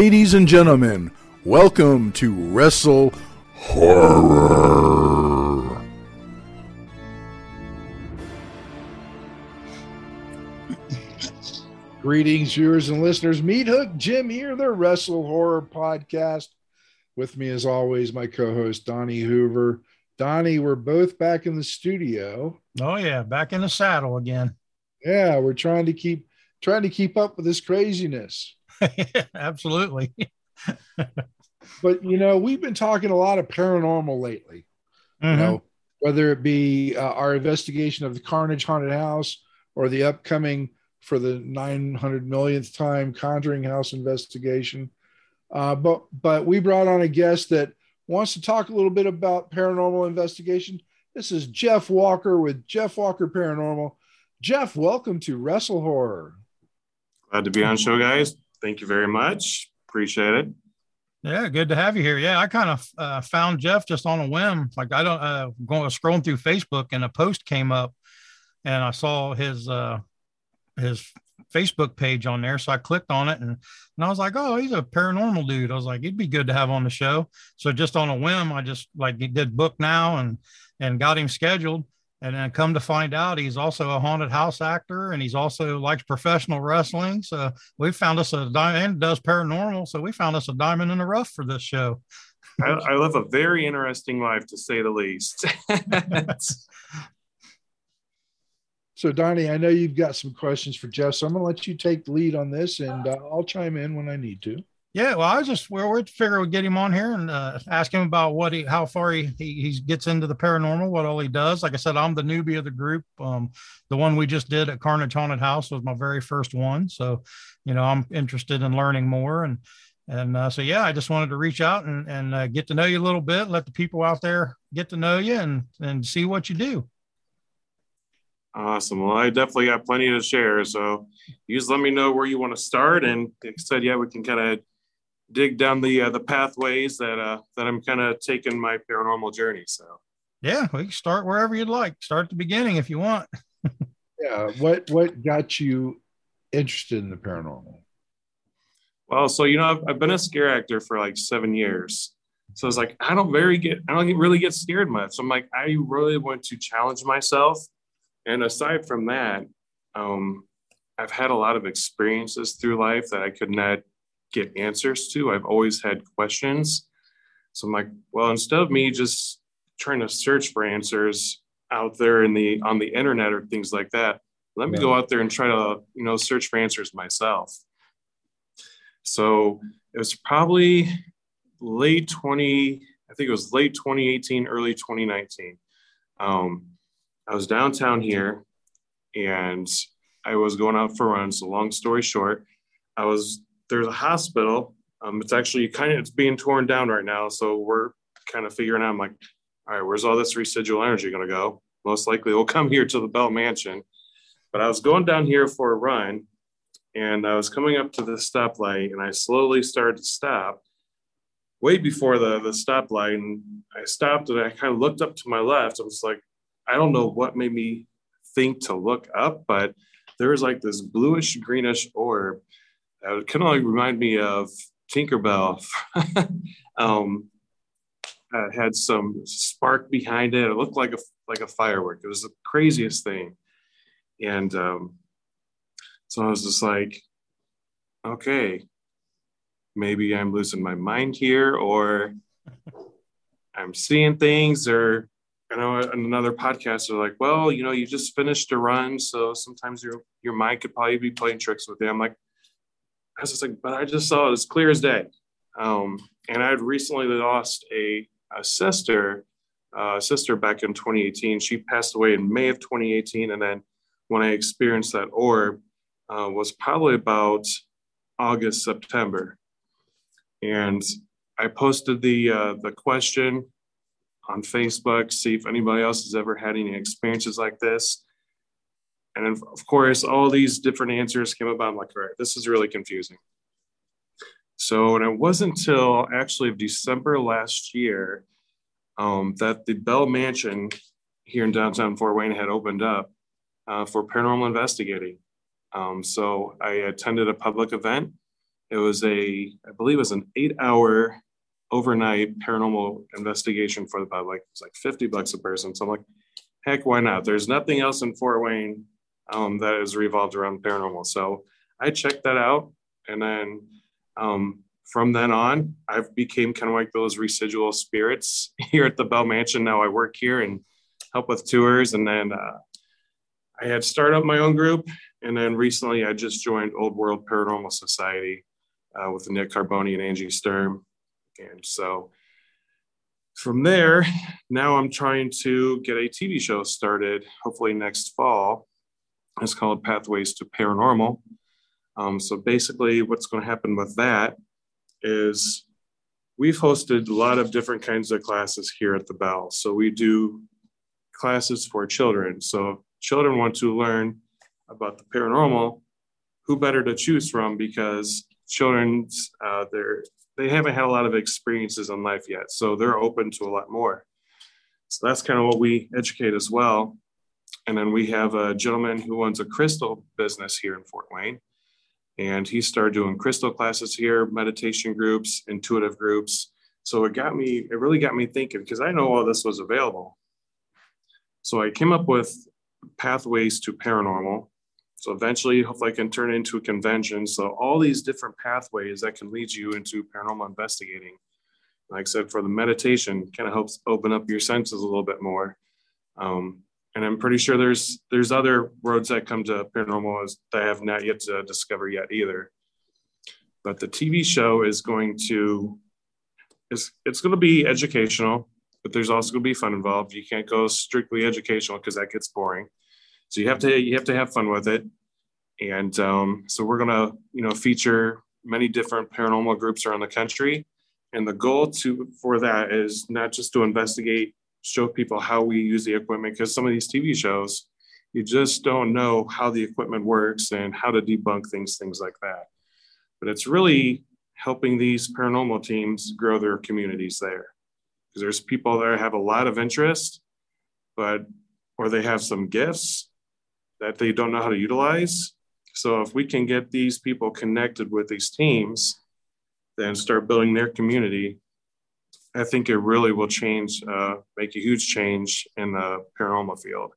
Ladies and gentlemen, welcome to Wrestle Horror. Greetings, viewers and listeners. Meat Hook Jim here, the Wrestle Horror Podcast. With me, as always, my co host, Donnie Hoover. Donnie, we're both back in the studio. Oh, yeah, back in the saddle again. Yeah, we're trying to keep trying to keep up with this craziness. Absolutely. but you know, we've been talking a lot of paranormal lately. Mm-hmm. You know, whether it be uh, our investigation of the Carnage Haunted House or the upcoming for the 900 millionth time Conjuring House investigation. Uh, but but we brought on a guest that wants to talk a little bit about paranormal investigation. This is Jeff Walker with Jeff Walker Paranormal. Jeff, welcome to Wrestle Horror. Glad to be on show, guys. Thank you very much. Appreciate it. Yeah, good to have you here. Yeah, I kind of uh, found Jeff just on a whim. Like I don't uh, going scrolling through Facebook and a post came up, and I saw his uh, his Facebook page on there. So I clicked on it and, and I was like, oh, he's a paranormal dude. I was like, he'd be good to have on the show. So just on a whim, I just like did book now and and got him scheduled. And then come to find out, he's also a haunted house actor, and he's also likes professional wrestling. So we found us a diamond and does paranormal. So we found us a diamond in the rough for this show. I, I live a very interesting life, to say the least. so Donnie, I know you've got some questions for Jeff, so I'm going to let you take the lead on this, and uh, I'll chime in when I need to. Yeah, well, I was just we're, we're figure we'd get him on here and uh, ask him about what he, how far he, he, he gets into the paranormal, what all he does. Like I said, I'm the newbie of the group. Um, the one we just did at Carnage Haunted House was my very first one, so you know I'm interested in learning more and and uh, so yeah, I just wanted to reach out and and uh, get to know you a little bit, let the people out there get to know you and and see what you do. Awesome. Well, I definitely got plenty to share. So you just let me know where you want to start. And like I said, yeah, we can kind of dig down the uh, the pathways that uh, that I'm kind of taking my paranormal journey. So yeah, we can start wherever you'd like. Start at the beginning if you want. yeah. What what got you interested in the paranormal? Well, so you know, I've, I've been a scare actor for like seven years. So it's like I don't very get I don't get, really get scared much. So I'm like I really want to challenge myself. And aside from that, um, I've had a lot of experiences through life that I could not get answers to. I've always had questions. So I'm like, well, instead of me just trying to search for answers out there in the on the internet or things like that, let me go out there and try to, you know, search for answers myself. So it was probably late 20, I think it was late 2018, early 2019. Um, I was downtown here and I was going out for runs. So long story short, I was there's a hospital. Um, it's actually kind of it's being torn down right now. So we're kind of figuring out. I'm like, all right, where's all this residual energy going to go? Most likely, it'll come here to the Bell Mansion. But I was going down here for a run, and I was coming up to the stoplight, and I slowly started to stop. Way before the the stoplight, and I stopped, and I kind of looked up to my left. I was like, I don't know what made me think to look up, but there was like this bluish greenish orb that would kind of like remind me of Tinkerbell. um, uh, had some spark behind it. It looked like a like a firework. It was the craziest thing, and um, so I was just like, okay, maybe I'm losing my mind here, or I'm seeing things, or I know another podcast are like, well, you know, you just finished a run, so sometimes your your mind could probably be playing tricks with you. I'm like, I was just like, but I just saw it as clear as day. Um, and I had recently lost a, a sister, uh, sister back in 2018. She passed away in May of 2018. And then when I experienced that orb uh, was probably about August, September. And I posted the, uh, the question on Facebook, see if anybody else has ever had any experiences like this. And of course, all these different answers came about. I'm like, all right, this is really confusing. So, and it wasn't until actually December last year um, that the Bell Mansion here in downtown Fort Wayne had opened up uh, for paranormal investigating. Um, so I attended a public event It was a, I believe it was an eight hour overnight paranormal investigation for the public. It's like 50 bucks a person. So I'm like, heck, why not? There's nothing else in Fort Wayne um, that is revolved around paranormal. So I checked that out. And then um, from then on, I became kind of like those residual spirits here at the Bell Mansion. Now I work here and help with tours. And then uh, I had started up my own group. And then recently I just joined Old World Paranormal Society uh, with Nick Carboni and Angie Sturm. And so from there, now I'm trying to get a TV show started, hopefully next fall. It's called Pathways to Paranormal. Um, so basically, what's going to happen with that is we've hosted a lot of different kinds of classes here at the Bell. So we do classes for children. So children want to learn about the paranormal, who better to choose from because children's uh, they're they haven't had a lot of experiences in life yet, so they're open to a lot more. So that's kind of what we educate as well. And then we have a gentleman who owns a crystal business here in Fort Wayne. And he started doing crystal classes here, meditation groups, intuitive groups. So it got me, it really got me thinking because I know all this was available. So I came up with pathways to paranormal. So eventually, hopefully, I can turn it into a convention. So all these different pathways that can lead you into paranormal investigating. Like I said, for the meditation, kind of helps open up your senses a little bit more. Um, and I'm pretty sure there's there's other roads that come to paranormal that I have not yet to discover yet either. But the TV show is going to it's it's going to be educational, but there's also going to be fun involved. You can't go strictly educational because that gets boring. So you have to you have to have fun with it. And um, so we're going to you know feature many different paranormal groups around the country. And the goal to for that is not just to investigate show people how we use the equipment because some of these TV shows, you just don't know how the equipment works and how to debunk things, things like that. But it's really helping these paranormal teams grow their communities there because there's people there have a lot of interest, but or they have some gifts that they don't know how to utilize. So if we can get these people connected with these teams, then start building their community, I think it really will change, uh, make a huge change in the paranormal field.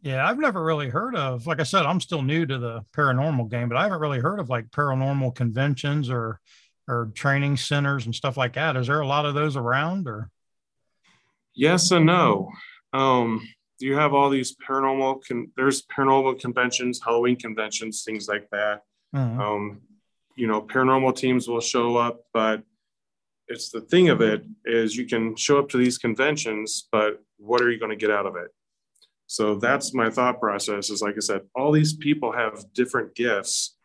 Yeah, I've never really heard of, like I said, I'm still new to the paranormal game, but I haven't really heard of like paranormal conventions or or training centers and stuff like that. Is there a lot of those around or? Yes and no. Um, you have all these paranormal, con- there's paranormal conventions, Halloween conventions, things like that. Mm-hmm. Um, you know, paranormal teams will show up, but it's the thing of it is you can show up to these conventions, but what are you going to get out of it? So that's my thought process is like I said, all these people have different gifts.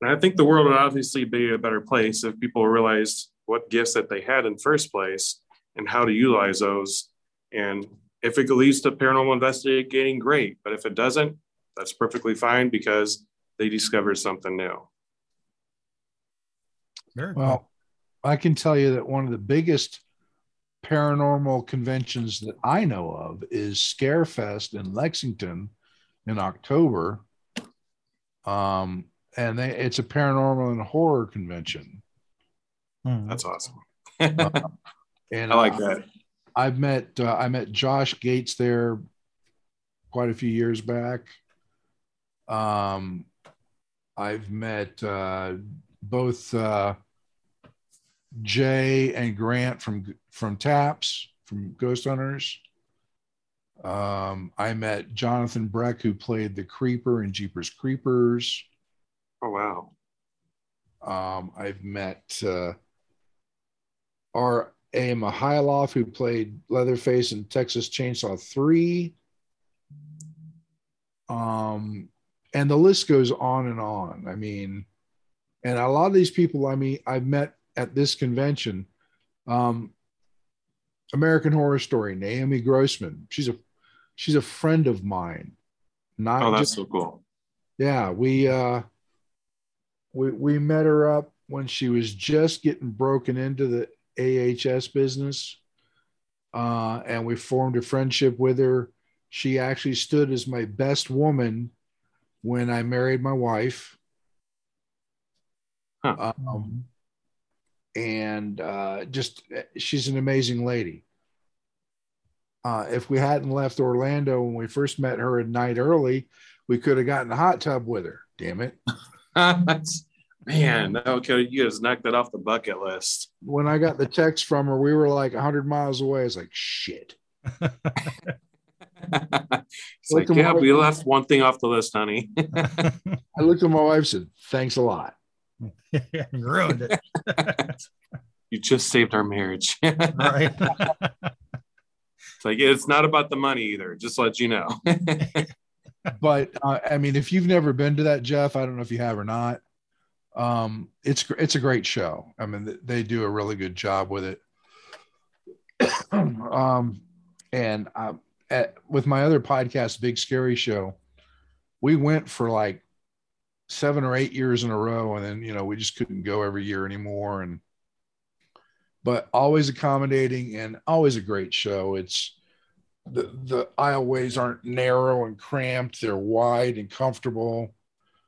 And I think the world would obviously be a better place if people realized what gifts that they had in first place and how to utilize those. And if it leads to paranormal investigating, great. But if it doesn't, that's perfectly fine because they discovered something new. Very well. I can tell you that one of the biggest paranormal conventions that I know of is Scarefest in Lexington in October. Um, and they, it's a paranormal and horror convention. Hmm. That's awesome. uh, and I like that. I've met uh, I met Josh Gates there quite a few years back. Um, I've met uh, both uh, Jay and Grant from from Taps from Ghost Hunters. Um, I met Jonathan Breck, who played the Creeper in Jeepers Creepers. Oh wow! Um, I've met uh, R. A. Mihailoff, who played Leatherface in Texas Chainsaw Three. Um, and the list goes on and on. I mean, and a lot of these people, I mean, I've met at this convention. Um, American Horror Story, Naomi Grossman. She's a she's a friend of mine. Not oh, that's just, so cool. Yeah, we uh we we met her up when she was just getting broken into the AHS business. Uh, and we formed a friendship with her. She actually stood as my best woman when I married my wife. Huh. Um, and uh, just she's an amazing lady. Uh, if we hadn't left Orlando when we first met her at night early, we could have gotten a hot tub with her. Damn it. Man, okay, you just knocked that off the bucket list. When I got the text from her, we were like 100 miles away. I was like, shit. it's like, yeah, we left one thing off the list, honey. I looked at my wife and said, thanks a lot. yeah, ruined it. you just saved our marriage. right. It's like it's not about the money either. Just let you know. but uh, I mean, if you've never been to that, Jeff, I don't know if you have or not. Um, it's it's a great show. I mean, they do a really good job with it. um, and uh, at, with my other podcast, Big Scary Show, we went for like seven or eight years in a row, and then you know we just couldn't go every year anymore. And but always accommodating and always a great show. It's the the aisleways aren't narrow and cramped; they're wide and comfortable.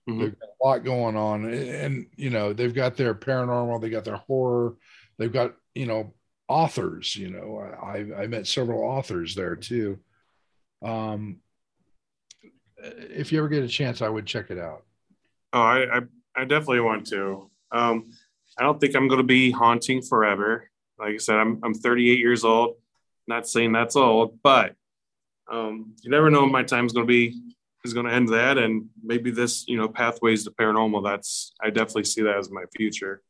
Mm-hmm. They've got a lot going on, and, and you know they've got their paranormal, they got their horror, they've got you know authors. You know, I I met several authors there too. Um, if you ever get a chance, I would check it out. Oh, I I, I definitely want to. Um, I don't think I'm going to be haunting forever. Like I said, I'm I'm 38 years old. Not saying that's old, but um, you never know. My time's going to be is going to end that, and maybe this, you know, pathways to paranormal. That's I definitely see that as my future.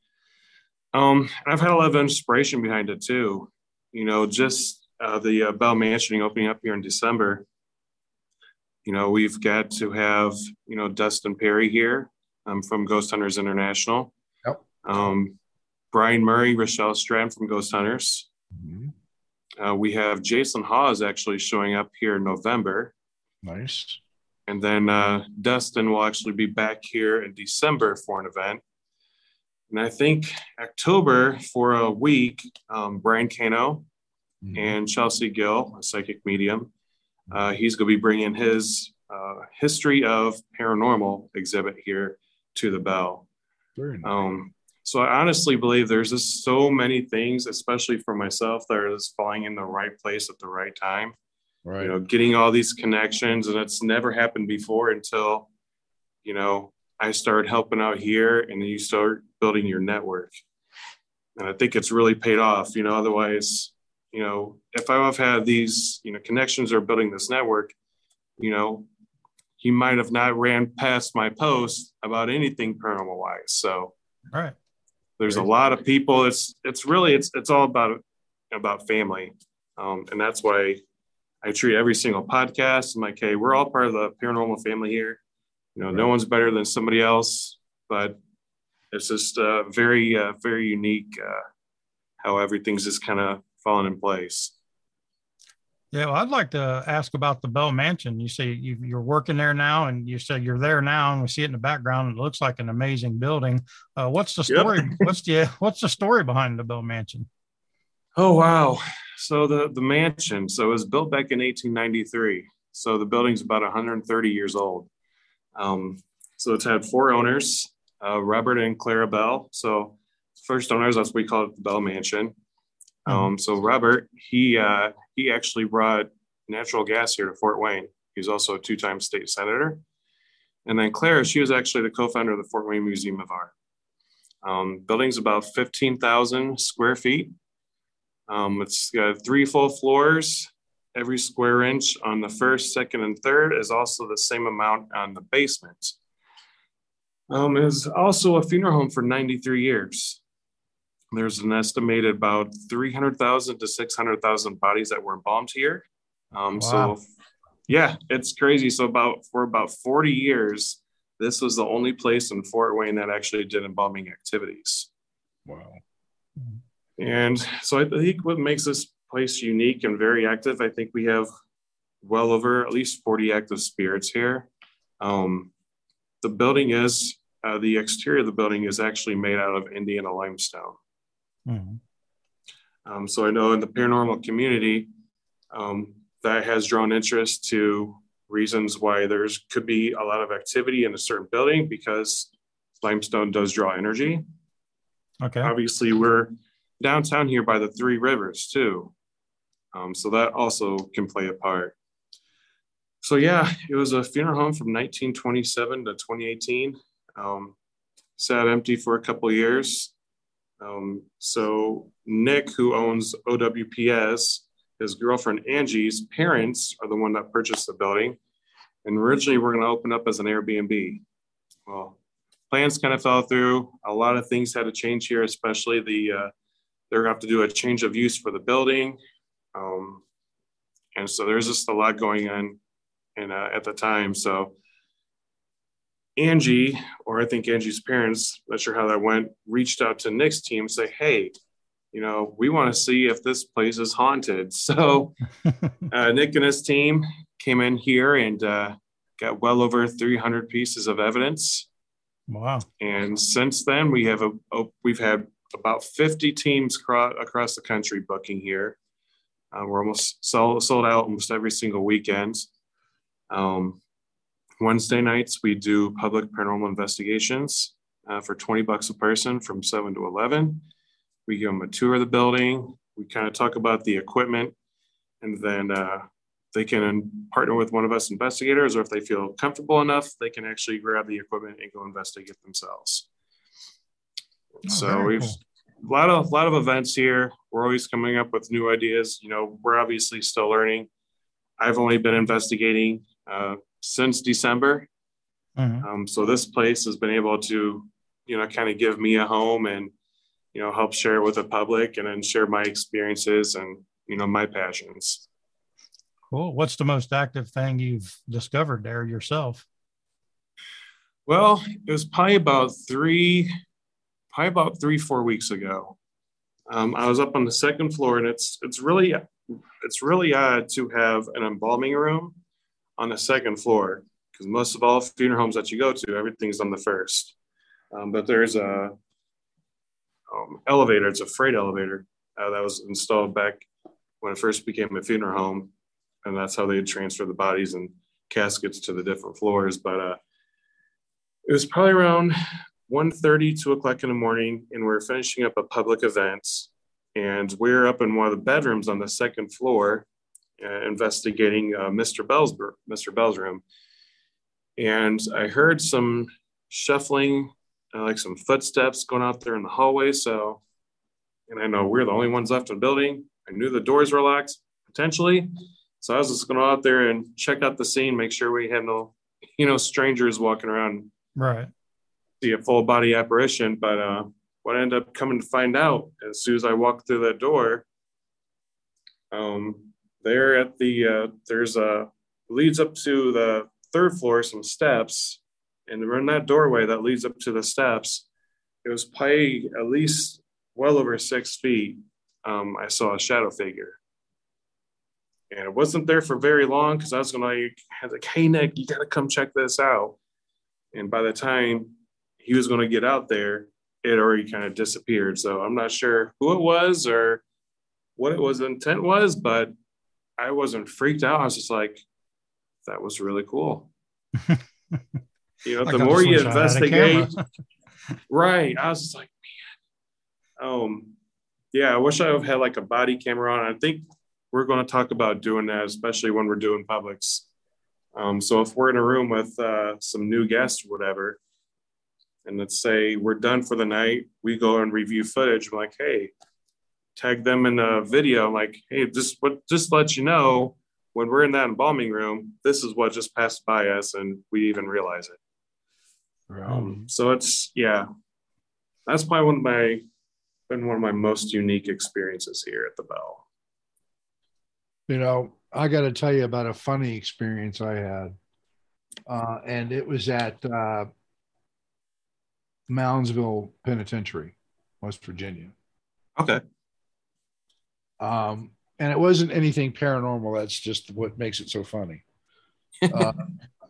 Um, I've had a lot of inspiration behind it too. You know, just uh, the uh, Bell Mansion opening up here in December. You know, we've got to have you know Dustin Pari here um, from Ghost Hunters International. Yep. Um, Brian Murray, Rochelle Strand from Ghost Hunters. Mm-hmm. Uh, we have Jason Hawes actually showing up here in November. Nice. And then uh, Dustin will actually be back here in December for an event. And I think October for a week, um, Brian Cano mm-hmm. and Chelsea Gill, a psychic medium, uh, he's going to be bringing his uh, history of paranormal exhibit here to the Bell. Nice. Um, so I honestly believe there's just so many things, especially for myself, that are just falling in the right place at the right time. Right. You know, getting all these connections, and it's never happened before until, you know, I started helping out here, and then you start building your network. And I think it's really paid off. You know, otherwise, you know, if I have had these, you know, connections or building this network, you know, he might have not ran past my post about anything paranormal wise. So, all right there's a lot of people. It's it's really it's it's all about about family, um, and that's why I treat every single podcast. I'm like, hey, we're all part of the paranormal family here. You know, right. no one's better than somebody else, but it's just uh, very uh, very unique uh, how everything's just kind of fallen in place. Yeah, well, I'd like to ask about the Bell Mansion. You say you, are working there now, and you said you're there now, and we see it in the background. And it looks like an amazing building. Uh, what's the story? Yep. what's the What's the story behind the Bell Mansion? Oh wow! So the the mansion. So it was built back in 1893. So the building's about 130 years old. Um, so it's had four owners, uh, Robert and Clara Bell. So first owners, that's what we call it, the Bell Mansion. Mm-hmm. Um, so Robert, he uh, he actually brought natural gas here to Fort Wayne. He's also a two-time state senator. And then Clara, she was actually the co-founder of the Fort Wayne Museum of Art. Um, building's about 15,000 square feet. Um, it's got three full floors. Every square inch on the first, second, and third is also the same amount on the basement. Um, also a funeral home for 93 years. There's an estimated about 300,000 to 600,000 bodies that were embalmed here. Um, wow. So, yeah, it's crazy. So, about for about 40 years, this was the only place in Fort Wayne that actually did embalming activities. Wow. And so, I think what makes this place unique and very active, I think we have well over at least 40 active spirits here. Um, the building is, uh, the exterior of the building is actually made out of Indiana limestone. Mm-hmm. Um, so I know in the paranormal community, um, that has drawn interest to reasons why there's could be a lot of activity in a certain building because limestone does draw energy. Okay. Obviously, we're downtown here by the three rivers too. Um, so that also can play a part. So yeah, it was a funeral home from 1927 to 2018. Um, sat empty for a couple years. Um, so Nick, who owns OWPS, his girlfriend Angie's parents are the one that purchased the building. And originally we're going to open up as an Airbnb. Well, plans kind of fell through. A lot of things had to change here, especially the uh, they're going to have to do a change of use for the building. Um, and so there's just a lot going on and uh, at the time. So Angie, or I think Angie's parents, not sure how that went, reached out to Nick's team, say, "Hey, you know, we want to see if this place is haunted." So uh, Nick and his team came in here and uh, got well over 300 pieces of evidence. Wow! And since then, we have a, a we've had about 50 teams across, across the country booking here. Uh, we're almost sold, sold out almost every single weekend. Um, Wednesday nights, we do public paranormal investigations uh, for 20 bucks a person from 7 to 11. We give them a tour of the building. We kind of talk about the equipment, and then uh, they can partner with one of us investigators, or if they feel comfortable enough, they can actually grab the equipment and go investigate themselves. Oh, so we've cool. a lot of a lot of events here. We're always coming up with new ideas. You know, we're obviously still learning. I've only been investigating uh, since December, mm-hmm. um, so this place has been able to, you know, kind of give me a home and you know help share it with the public and then share my experiences and you know my passions. Cool. What's the most active thing you've discovered there yourself? Well, it was probably about three probably about three four weeks ago. Um, I was up on the second floor, and it's it's really it's really odd to have an embalming room on the second floor because most of all funeral homes that you go to, everything's on the first. Um, but there's a um, elevator. It's a freight elevator uh, that was installed back when it first became a funeral home, and that's how they transfer the bodies and caskets to the different floors. But uh, it was probably around 1.30, 2 o'clock in the morning, and we're finishing up a public event. And we're up in one of the bedrooms on the second floor investigating uh, Mr. Bell's Mr. Bell's room. And I heard some shuffling, uh, like some footsteps going out there in the hallway. So, and I know we're the only ones left in the building. I knew the doors were locked potentially. So I was just going to go out there and check out the scene, make sure we had no, you know, strangers walking around. Right see a full body apparition. But uh, what I ended up coming to find out as soon as I walked through that door, um, there at the uh, there's a leads up to the third floor some steps, and in that doorway that leads up to the steps, it was probably at least well over six feet. Um, I saw a shadow figure. And it wasn't there for very long because I was gonna like, like, hey Nick, you gotta come check this out. And by the time he was to get out there, it already kind of disappeared. So I'm not sure who it was or what it was intent was, but I wasn't freaked out. I was just like, that was really cool. you know, the more you investigate, right? I was just like, man, um, yeah, I wish I have had like a body camera on. I think we're going to talk about doing that, especially when we're doing publics. Um, so if we're in a room with uh, some new guests or whatever, and let's say we're done for the night, we go and review footage. I'm like, hey, tag them in a video. Like, hey, just what just let you know when we're in that embalming room, this is what just passed by us, and we even realize it. Right. Um, so it's yeah, that's probably one of my been one of my most unique experiences here at the Bell. You know, I got to tell you about a funny experience I had, uh, and it was at uh, Moundsville Penitentiary, West Virginia. Okay. Um, and it wasn't anything paranormal. That's just what makes it so funny. Uh,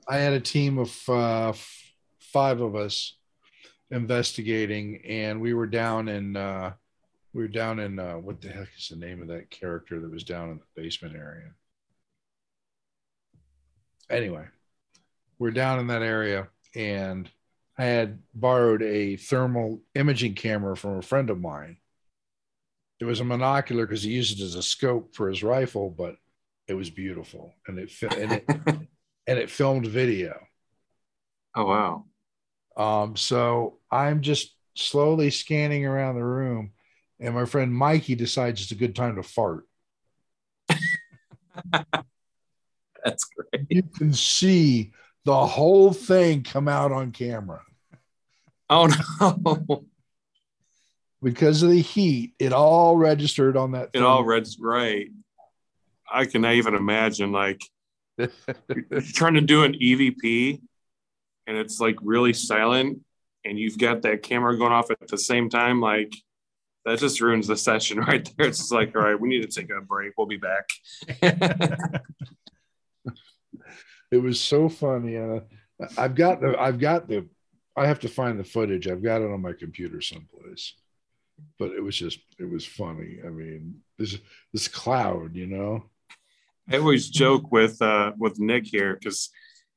I had a team of uh, f- five of us investigating, and we were down in uh, we were down in uh, what the heck is the name of that character that was down in the basement area? Anyway, we're down in that area, and I had borrowed a thermal imaging camera from a friend of mine. It was a monocular because he used it as a scope for his rifle, but it was beautiful and it and it and it filmed video. Oh wow! Um, so I'm just slowly scanning around the room, and my friend Mikey decides it's a good time to fart. That's great. You can see the whole thing come out on camera. Oh no. because of the heat, it all registered on that. It all read right. I can even imagine like trying to do an EVP and it's like really silent and you've got that camera going off at the same time, like that just ruins the session right there. It's just like, all right, we need to take a break. We'll be back. it was so funny. Uh, I've got the, I've got the, I have to find the footage. I've got it on my computer someplace, but it was just, it was funny. I mean, this, this cloud, you know. I always joke with, uh, with Nick here because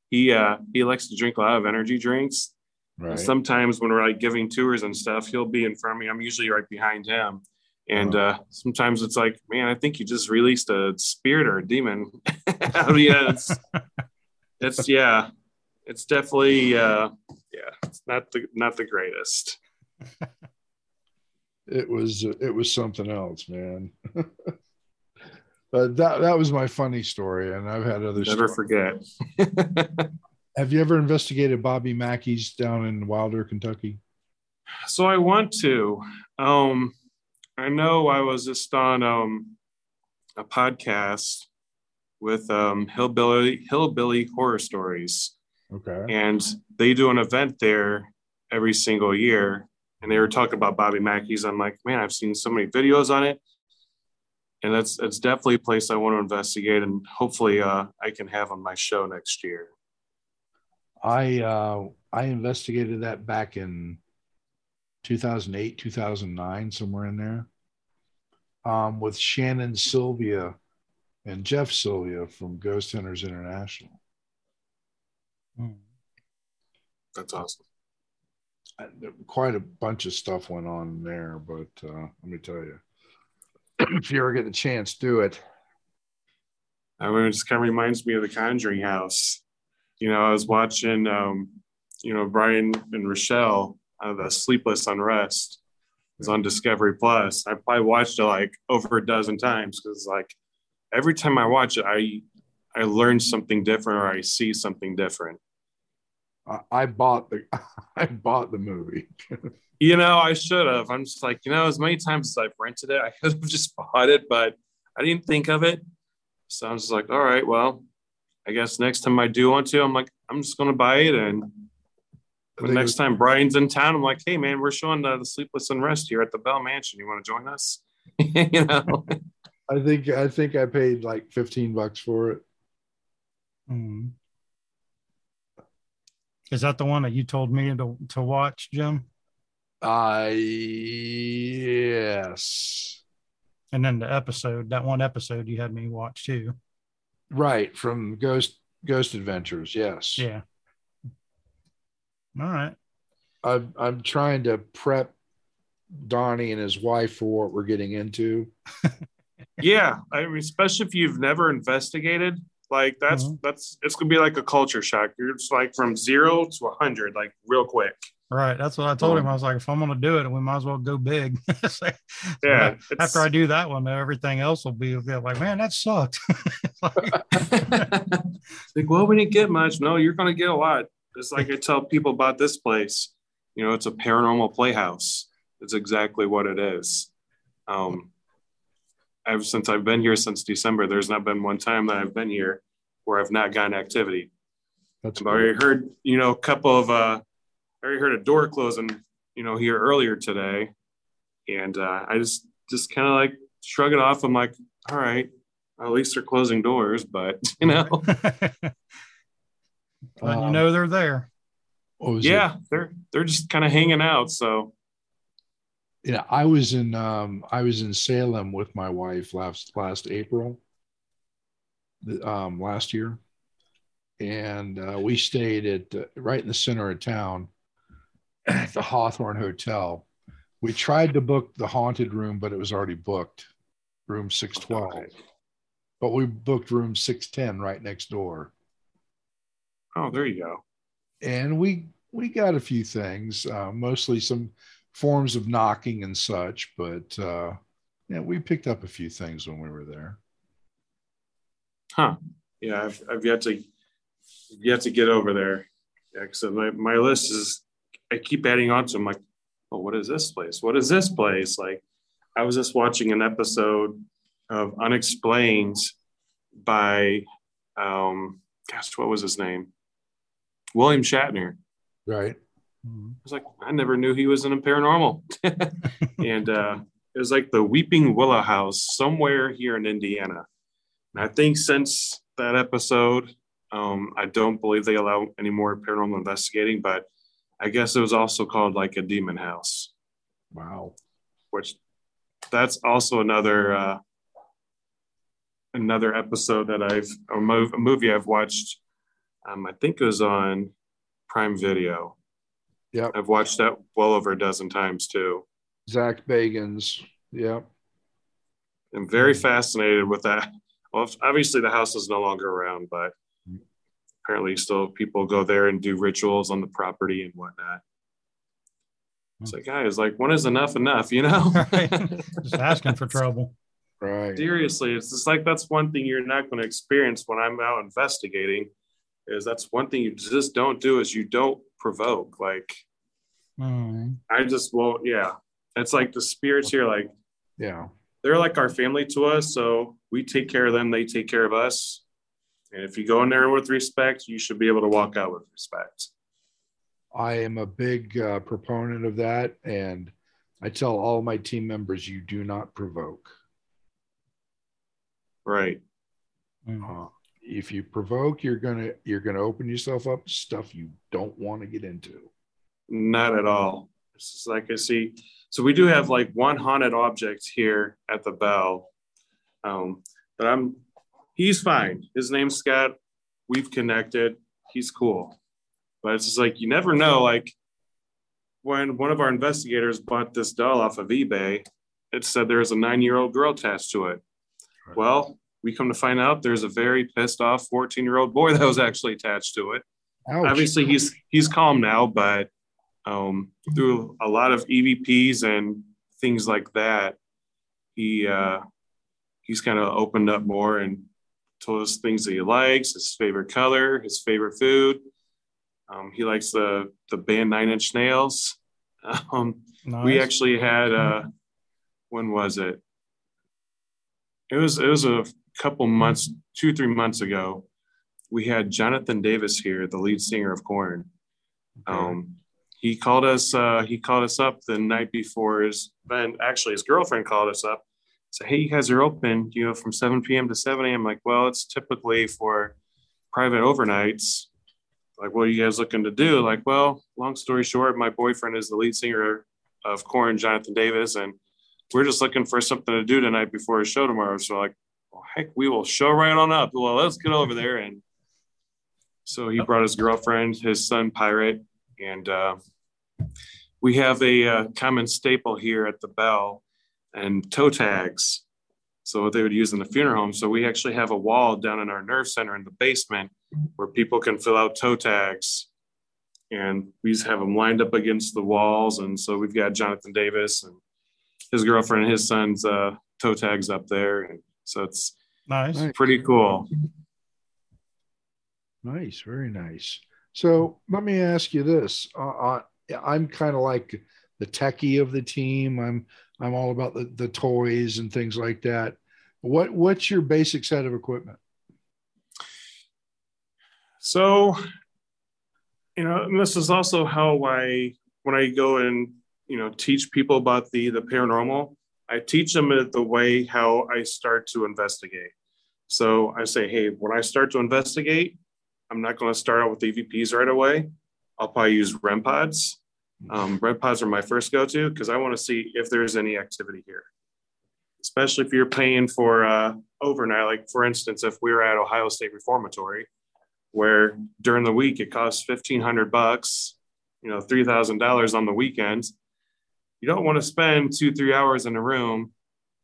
he, uh, he likes to drink a lot of energy drinks. Right. Sometimes when we're like giving tours and stuff, he'll be in front of me. I'm usually right behind him. And uh, sometimes it's like, man, I think you just released a spirit or a demon. yeah, it's, it's yeah, it's definitely uh, yeah, it's not the not the greatest. it was it was something else, man. but that that was my funny story, and I've had other. Never stories. forget. Have you ever investigated Bobby Mackey's down in Wilder, Kentucky? So I want to. Um, I know I was just on um, a podcast with um, Hillbilly Hillbilly Horror Stories. Okay. And they do an event there every single year, and they were talking about Bobby Mackey's. I'm like, man, I've seen so many videos on it, and that's it's definitely a place I want to investigate, and hopefully, uh, I can have on my show next year. I uh, I investigated that back in 2008, 2009, somewhere in there, um, with Shannon Sylvia and Jeff Sylvia from Ghost Hunters International. Hmm. That's awesome. Quite a bunch of stuff went on there, but uh, let me tell you, if you ever get a chance, do it. I mean, it just kind of reminds me of the Conjuring House. You know, I was watching, um, you know, Brian and Rochelle uh, the Sleepless Unrest. It's on Discovery Plus. I probably watched it like over a dozen times because like every time I watch it, I I learn something different or I see something different. I bought the I bought the movie. you know, I should have. I'm just like, you know, as many times as I've rented it, I could have just bought it, but I didn't think of it. So I'm just like, all right, well, I guess next time I do want to, I'm like, I'm just gonna buy it and the next was, time Brian's in town, I'm like, hey man, we're showing the, the Sleepless Unrest here at the Bell Mansion. You want to join us? you know. I think I think I paid like 15 bucks for it. Is that the one that you told me to, to watch, Jim? Uh yes. And then the episode, that one episode you had me watch too. Right, from Ghost Ghost Adventures, yes. Yeah. All right. I'm I'm trying to prep Donnie and his wife for what we're getting into. yeah, I mean, especially if you've never investigated, like that's mm-hmm. that's it's gonna be like a culture shock. You're just like from zero to a hundred, like real quick. Right. That's what I told him. I was like, if I'm gonna do it, we might as well go big. so yeah. After I do that one, everything else will be, like, man, that sucked. like, well, we didn't get much. No, you're gonna get a lot. It's like I tell people about this place. You know, it's a paranormal playhouse. It's exactly what it is. Um, ever since I've been here since December, there's not been one time that I've been here where I've not gotten activity. That's I've already heard, you know, a couple of, uh, I already heard a door closing, you know, here earlier today. And uh, I just, just kind of like shrug it off. I'm like, all right, at least they're closing doors, but you know, but um, you know they're there. yeah, it? they're they're just kind of hanging out. So yeah, I was in um, I was in Salem with my wife last last April, um, last year, and uh, we stayed at uh, right in the center of town, at the Hawthorne Hotel. We tried to book the haunted room, but it was already booked, room 612. But we booked room 610 right next door. Oh, there you go. And we we got a few things, uh, mostly some forms of knocking and such, but uh, yeah, we picked up a few things when we were there. Huh. Yeah, I've, I've yet to yet to get over there. Yeah, so my, my list is I keep adding on to. I'm like, oh, what is this place? What is this place? Like, I was just watching an episode of Unexplained by, um, gosh, what was his name? William Shatner. Right. I was like, I never knew he was in a paranormal. and uh, it was like the Weeping Willow House somewhere here in Indiana. And I think since that episode, um, I don't believe they allow any more paranormal investigating, but I guess it was also called like a demon house. Wow. Which that's also another uh, another episode that I've a, mov- a movie I've watched. Um, I think it was on Prime Video. Yeah, I've watched that well over a dozen times too. Zak Bagans. Yeah. I'm very mm. fascinated with that. Well, obviously the house is no longer around, but mm. apparently still people go there and do rituals on the property and whatnot. It's mm. like, guys, like, when is enough enough, you know? Just asking for trouble. Right. Seriously, it's just like that's one thing you're not going to experience when I'm out investigating. Is that's one thing you just don't do is you don't provoke. Like, mm. I just won't. Yeah, it's like the spirits here. Like, yeah, they're like our family to us. So we take care of them. They take care of us. And if you go in there with respect, you should be able to walk out with respect. I am a big uh, proponent of that. And I tell all my team members, you do not provoke. Right. Uh, if you provoke, you're gonna you're gonna open yourself up to stuff you don't want to get into. Not at all. It's just like I see. So we do have like one haunted object here at the bell. Um, but I'm he's fine. His name's Scott. We've connected. He's cool. But it's just like you never know. Like when one of our investigators bought this doll off of eBay, it said there's a nine year old girl attached to it. Right. Well, we come to find out there's a very pissed off 14 year old boy that was actually attached to it. Ouch. Obviously, he's he's calm now, but um, through a lot of EVPs and things like that, he uh, he's kind of opened up more and told us things that he likes, his favorite color, his favorite food. Um, he likes the the band Nine Inch Nails. Um, nice. We actually had uh, when was it? It was it was a couple months, two three months ago. We had Jonathan Davis here, the lead singer of Korn. Okay. Um, he called us. Uh, he called us up the night before his event. Actually, his girlfriend called us up say, hey, you guys are open, you know, from 7 p.m. to 7 a.m. Like, well, it's typically for private overnights. Like, what are you guys looking to do? Like, well, long story short, my boyfriend is the lead singer of Korn, Jonathan Davis, and we're just looking for something to do tonight before a show tomorrow. So, like, heck, we will show right on up. Well, let's get over there. And so he brought his girlfriend, his son, Pirate, and uh, we have a uh, common staple here at the Bell and toe tags. So what they would use in the funeral home. So we actually have a wall down in our nerve center in the basement where people can fill out toe tags. And we just have them lined up against the walls. And so we've got Jonathan Davis and his girlfriend and his son's uh, toe tags up there. And so it's nice, pretty cool. Nice, very nice. So let me ask you this: uh, uh I'm kind of like the techie of the team. I'm I'm all about the, the toys and things like that. What what's your basic set of equipment? So, you know, this is also how I when I go and you know teach people about the the paranormal, I teach them the way how I start to investigate. So I say, hey, when I start to investigate, I'm not going to start out with EVPs right away. I'll probably use REM pods um, REM pods are my first go to because I want to see if there's any activity here, especially if you're paying for uh, overnight. Like, for instance, if we were at Ohio State Reformatory, where during the week it costs 1500 bucks you know, $3,000 on the weekends. You don't want to spend two, three hours in a room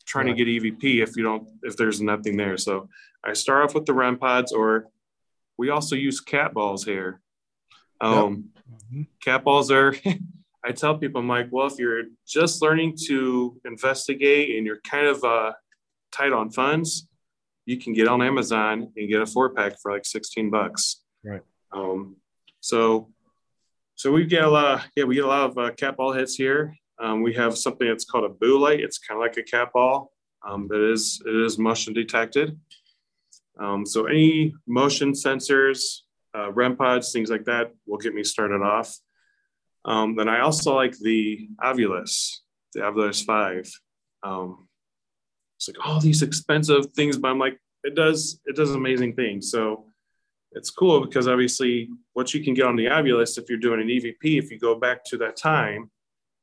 trying right. to get EVP if you don't, if there's nothing there. So I start off with the REM pods or we also use cat balls here. Um, yep. mm-hmm. Cat balls are, I tell people, I'm like, well, if you're just learning to investigate and you're kind of uh, tight on funds, you can get on Amazon and get a four pack for like 16 bucks. Right. Um, so, so we get a lot of, yeah, we get a lot of uh, cat ball hits here. Um, we have something that's called a boo light. It's kind of like a cat ball, um, but it is, it is motion detected. Um, so any motion sensors, uh, REM pods, things like that will get me started off. Um, then I also like the Ovilus, the Ovilus 5. Um, it's like all these expensive things, but I'm like, it does, it does amazing things. So it's cool because obviously what you can get on the Ovilus, if you're doing an EVP, if you go back to that time,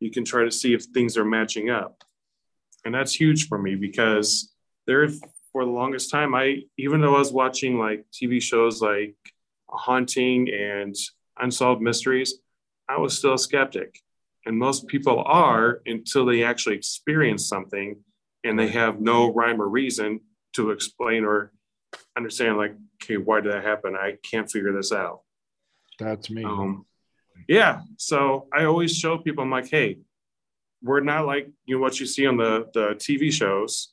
you can try to see if things are matching up. And that's huge for me because there, for the longest time, I, even though I was watching like TV shows like Haunting and Unsolved Mysteries, I was still a skeptic. And most people are until they actually experience something and they have no rhyme or reason to explain or understand, like, okay, why did that happen? I can't figure this out. That's me. Um, yeah. So I always show people, I'm like, hey, we're not like you know what you see on the the TV shows,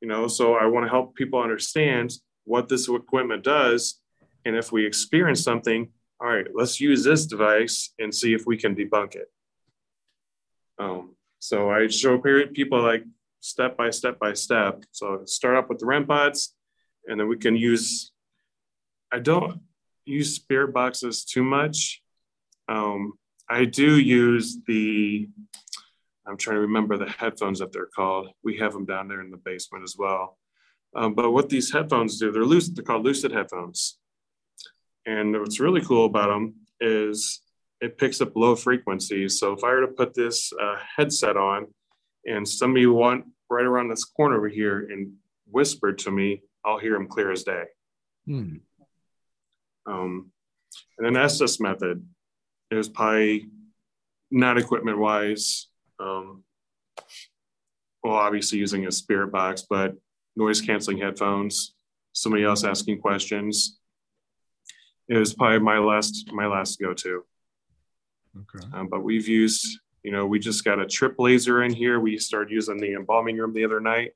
you know. So I want to help people understand what this equipment does, and if we experience something, all right, let's use this device and see if we can debunk it. Um, so I show people like step by step by step. So start up with the REM pods, and then we can use. I don't use spirit boxes too much. Um, I do use the. I'm trying to remember the headphones that they're called. We have them down there in the basement as well. Um, but what these headphones do, they're loose. They're called Lucid headphones. And what's really cool about them is it picks up low frequencies. So if I were to put this uh, headset on and somebody want right around this corner over here and whisper to me, I'll hear them clear as day. Hmm. Um, and then Estes method is probably not equipment wise. Um, well, obviously using a spirit box, but noise canceling headphones, somebody else asking questions, it was probably my last my last go to. Okay. Um, but we've used, you know, we just got a trip laser in here. We started using the embalming room the other night.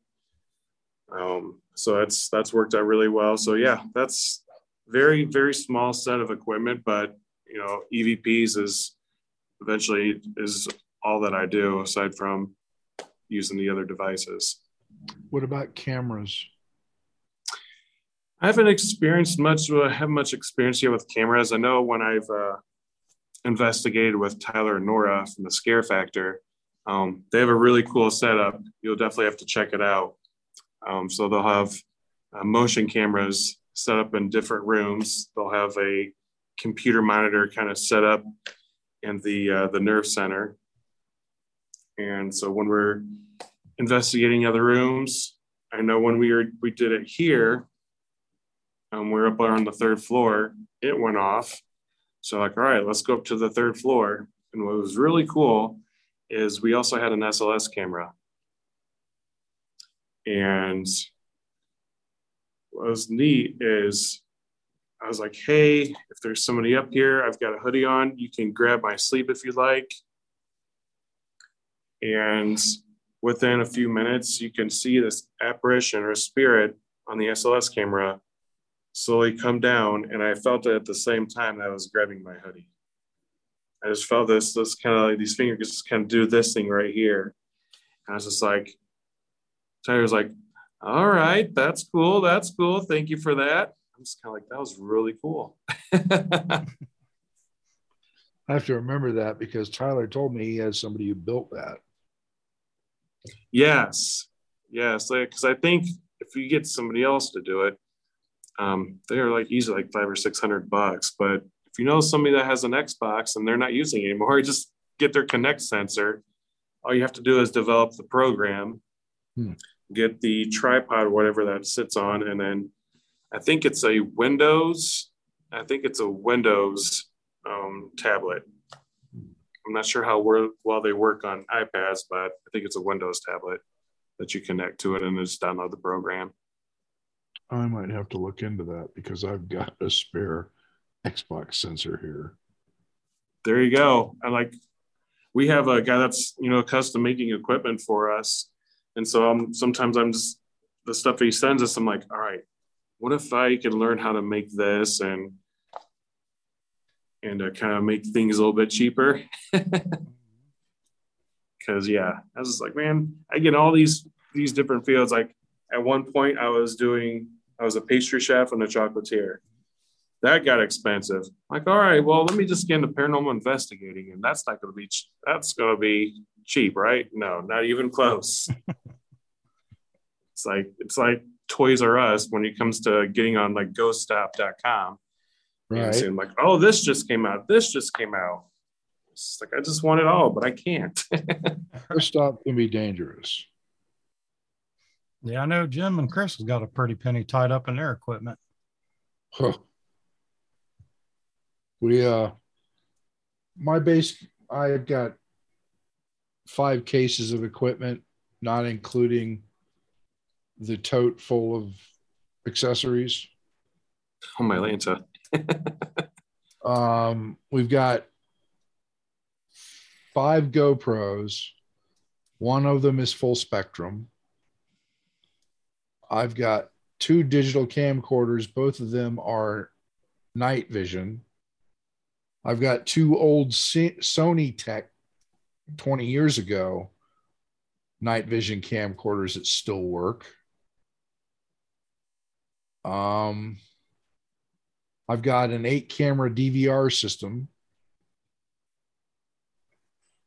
Um, so that's that's worked out really well. So yeah, that's very very small set of equipment, but you know, EVPs is eventually is all that I do aside from using the other devices. What about cameras? I haven't experienced much, uh, have much experience yet with cameras. I know when I've uh, investigated with Tyler and Nora from the Scare Factor, um, they have a really cool setup. You'll definitely have to check it out. Um, so they'll have uh, motion cameras set up in different rooms. They'll have a computer monitor kind of set up and the uh, the nerve center. And so when we're investigating other rooms, I know when we were we did it here, um, we are up on the third floor. It went off. So like, all right, let's go up to the third floor. And what was really cool is we also had an SLS camera. And what was neat is I was like, hey, if there's somebody up here, I've got a hoodie on. You can grab my sleeve if you like. And within a few minutes, you can see this apparition or spirit on the SLS camera slowly come down, and I felt it at the same time that I was grabbing my hoodie. I just felt this, this kind of like these fingers just kind of do this thing right here. And I was just like, Tyler's like, all right, that's cool. That's cool. Thank you for that. I'm just kind of like, that was really cool. I have to remember that because Tyler told me he has somebody who built that. Yes. Yes. Because like, I think if you get somebody else to do it, um, they are like easily like five or six hundred bucks. But if you know somebody that has an Xbox and they're not using it anymore, just get their Kinect sensor. All you have to do is develop the program, hmm. get the tripod, whatever that sits on, and then I think it's a Windows. I think it's a Windows um, tablet. I'm not sure how well they work on iPads, but I think it's a Windows tablet that you connect to it and just download the program. I might have to look into that because I've got a spare Xbox sensor here. There you go. I like we have a guy that's you know custom making equipment for us, and so I'm sometimes I'm just the stuff he sends us. I'm like, all right, what if I can learn how to make this and and uh, kind of make things a little bit cheaper? Because yeah, I was just like, man, I get all these these different fields. Like at one point, I was doing I was a pastry chef and a chocolatier that got expensive. Like, all right, well, let me just get into paranormal investigating, and that's not going to be that's going to be cheap, right? No, not even close. it's like it's like Toys R Us when it comes to getting on like GhostStop.com, right? And saying like, oh, this just came out, this just came out. It's like I just want it all, but I can't. GhostStop can be dangerous. Yeah, I know Jim and Chris has got a pretty penny tied up in their equipment. Huh we uh my base i've got five cases of equipment not including the tote full of accessories? Oh my lanta um we've got five gopros. One of them is full spectrum. I've got two digital camcorders. Both of them are night vision. I've got two old Sony Tech 20 years ago night vision camcorders that still work. Um, I've got an eight camera DVR system.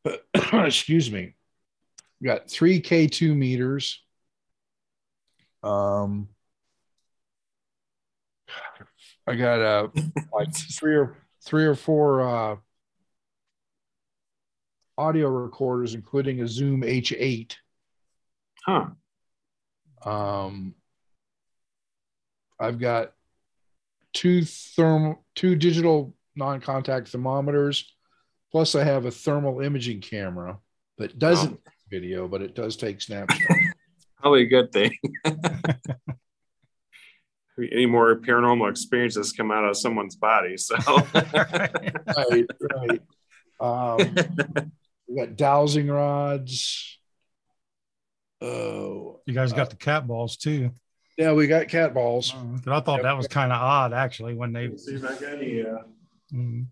Excuse me. I've got three K2 meters. Um, I got a like three or three or four uh, audio recorders, including a Zoom H8. Huh. Um, I've got two thermal, two digital non-contact thermometers, plus I have a thermal imaging camera that doesn't oh. video, but it does take snapshots. Probably a good thing. any more paranormal experiences come out of someone's body. So right, right. Um, we got dowsing rods. Oh, you guys got uh, the cat balls too. Yeah, we got cat balls. Uh, I thought yep. that was kind of odd, actually, when they. See if I got any. Uh... Mm-hmm.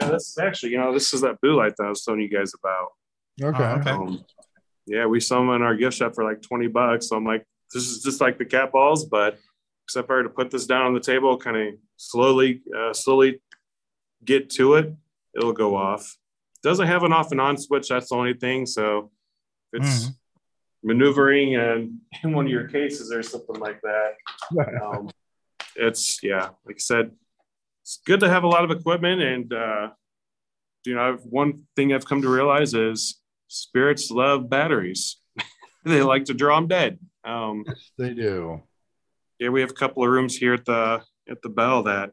Yeah, this is actually, you know, this is that blue light that I was telling you guys about. Okay. Oh, okay. Um, yeah, we saw them in our gift shop for like 20 bucks. So I'm like, this is just like the cat balls, but except for to put this down on the table, kind of slowly, uh, slowly get to it, it'll go off. Doesn't have an off and on switch. That's the only thing. So it's mm. Maneuvering and in one of your cases or something like that. Um, it's yeah, like I said, it's good to have a lot of equipment. And uh, you know, I've one thing I've come to realize is spirits love batteries. they like to draw them dead. Um, yes, they do yeah, we have a couple of rooms here at the at the Bell that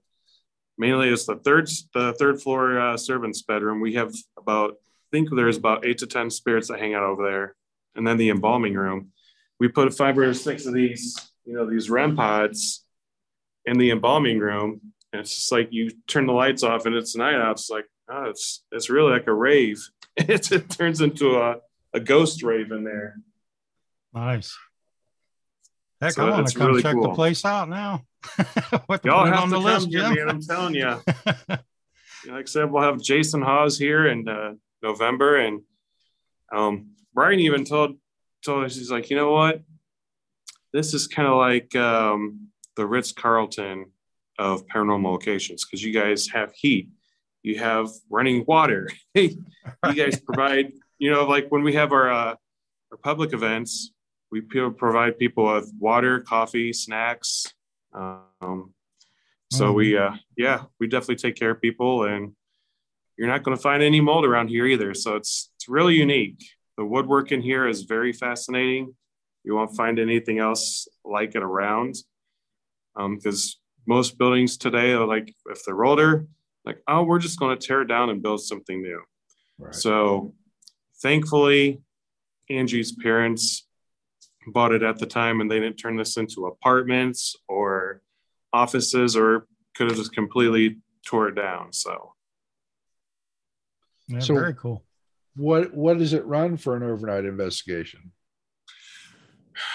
mainly is the third the third floor uh, servants bedroom. We have about I think there's about eight to ten spirits that hang out over there, and then the embalming room. We put five or six of these, you know, these REM pods in the embalming room, and it's just like you turn the lights off and it's night out. It's like oh, it's it's really like a rave. It, it turns into a a ghost rave in there. Nice. Heck, so I want to come really check cool. the place out now. Y'all have on to the list, Jim. Man, I'm telling you. like I said, we'll have Jason Hawes here in uh, November, and um, Brian even told told us he's like, you know what, this is kind of like um, the Ritz Carlton of paranormal locations because you guys have heat, you have running water, you guys provide, you know, like when we have our uh, our public events, we provide people with water, coffee, snacks. Um, so mm-hmm. we, uh, yeah, we definitely take care of people, and you're not going to find any mold around here either. So it's it's really unique. The woodwork in here is very fascinating. You won't find anything else like it around, because um, most buildings today are like if they're older, like oh, we're just going to tear it down and build something new. Right. So thankfully, Angie's parents bought it at the time and they didn't turn this into apartments or offices or could have just completely tore it down. So, yeah, so very cool. What what does it run for an overnight investigation?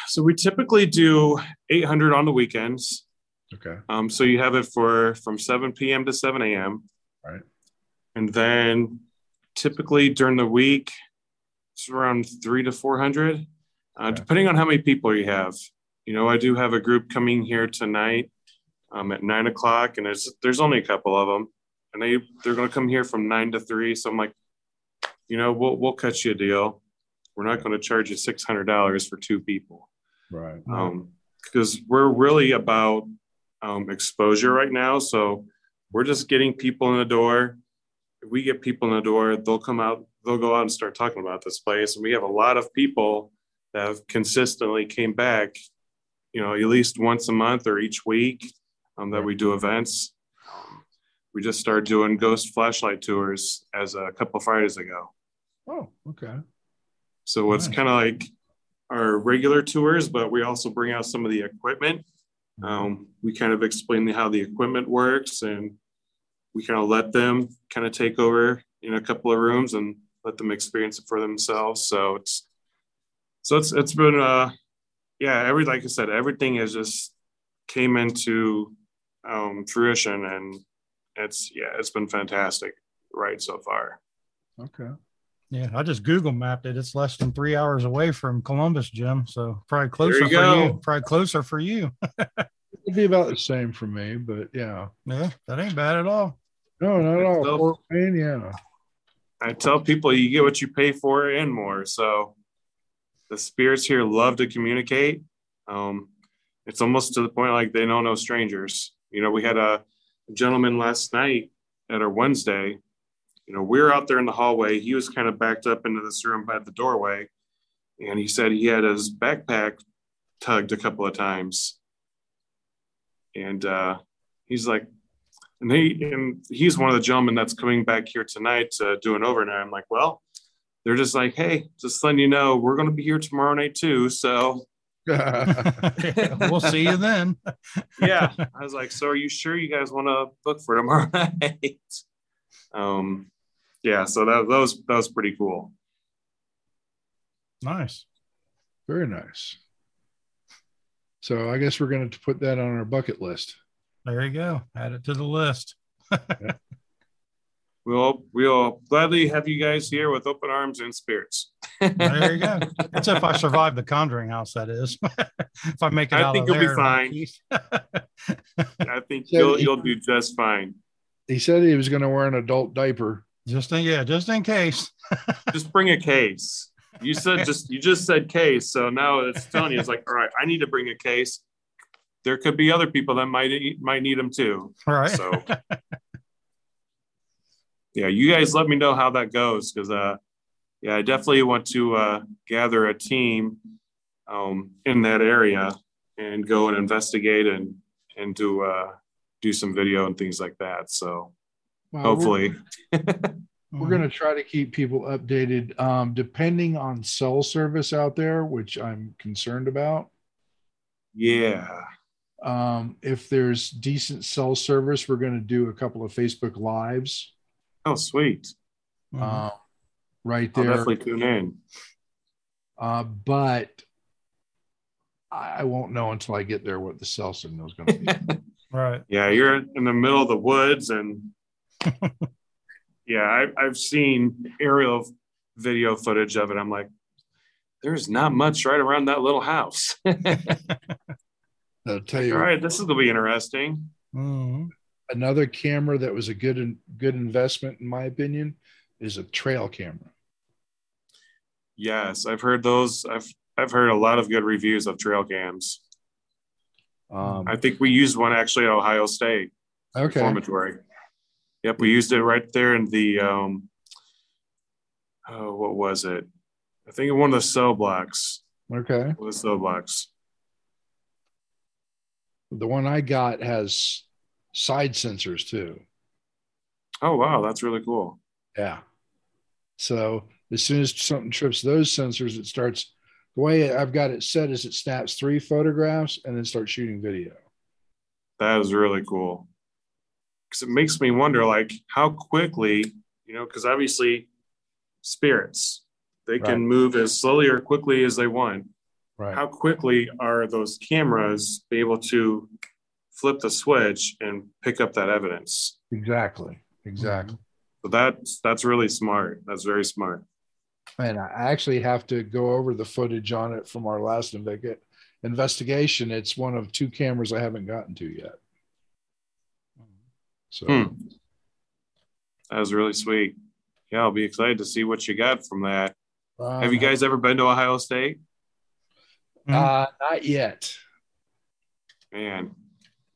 So we typically do 800 on the weekends. Okay. Um, so you have it for from 7 p.m. to 7 a.m. Right. And then typically during the week, it's around three to 400, uh, okay. depending on how many people you have. You know, I do have a group coming here tonight um, at nine o'clock, and there's there's only a couple of them, and they they're going to come here from nine to three. So I'm like, you know, we'll we'll cut you a deal. We're not going to charge you six hundred dollars for two people, right? Um, because we're really about um, exposure right now. So we're just getting people in the door. If we get people in the door, they'll come out, they'll go out and start talking about this place. And we have a lot of people that have consistently came back, you know, at least once a month or each week um, that we do events. We just started doing ghost flashlight tours as a couple of Fridays ago. Oh, okay. So it's nice. kind of like our regular tours, but we also bring out some of the equipment um, we kind of explain how the equipment works and we kind of let them kind of take over in a couple of rooms and let them experience it for themselves. So it's, so it's, it's been, uh, yeah, every, like I said, everything has just came into um, fruition and it's, yeah, it's been fantastic right so far. Okay. Yeah, I just Google mapped it. It's less than three hours away from Columbus, Jim. So probably closer you for go. you. Probably closer for you. It'd be about the same for me, but yeah. Yeah, that ain't bad at all. No, not at all. So, Fort Wayne, yeah. I tell people you get what you pay for and more. So the spirits here love to communicate. Um, it's almost to the point like they don't know no strangers. You know, we had a gentleman last night at our Wednesday you know, we are out there in the hallway. He was kind of backed up into this room by the doorway. And he said he had his backpack tugged a couple of times. And uh, he's like, and he and he's one of the gentlemen that's coming back here tonight to do an overnight. I'm like, well, they're just like, hey, just letting you know, we're going to be here tomorrow night too. So we'll see you then. yeah, I was like, so are you sure you guys want to book for tomorrow night? Um, yeah, so that, that was that was pretty cool. Nice. Very nice. So I guess we're going to put that on our bucket list. There you go. Add it to the list. yeah. We'll we'll gladly have you guys here with open arms and spirits. there you go. That's if I survive the Conjuring House. That is, if I make it I think you'll be fine. I think you'll you'll do just fine. He said he was going to wear an adult diaper just in, yeah, just in case. just bring a case. You said just you just said case, so now it's telling you it's like, all right, I need to bring a case. There could be other people that might might need them too. All right. So yeah, you guys let me know how that goes because uh yeah, I definitely want to uh, gather a team um, in that area and go and investigate and and do uh, do some video and things like that. So well, Hopefully. We're, we're going to try to keep people updated, um, depending on cell service out there, which I'm concerned about. Yeah. Um, if there's decent cell service, we're going to do a couple of Facebook lives. Oh, sweet. Uh, right there. I'll definitely tune in. Uh, but I won't know until I get there what the cell signal is going to be. right. Yeah, you're in the middle of the woods and yeah, I, I've seen aerial video footage of it. I'm like, there's not much right around that little house. I'll tell you. All right, this is gonna be interesting. Mm-hmm. Another camera that was a good good investment, in my opinion, is a trail camera. Yes, I've heard those. I've I've heard a lot of good reviews of trail cams. Um, I think we used one actually at Ohio State. Okay. Reformatory. Yep, we used it right there in the um, oh, what was it? I think one of the cell blocks. Okay. One of the cell blocks. The one I got has side sensors too. Oh wow, that's really cool. Yeah. So as soon as something trips those sensors, it starts the way I've got it set is it snaps three photographs and then starts shooting video. That is really cool. Because it makes me wonder, like, how quickly, you know, because obviously spirits, they right. can move as slowly or quickly as they want. Right. How quickly are those cameras able to flip the switch and pick up that evidence? Exactly. Exactly. Mm-hmm. So that's that's really smart. That's very smart. And I actually have to go over the footage on it from our last investigation. It's one of two cameras I haven't gotten to yet. So hmm. that was really sweet. Yeah, I'll be excited to see what you got from that. Uh, Have you guys ever been to Ohio State? Uh, not yet. Man,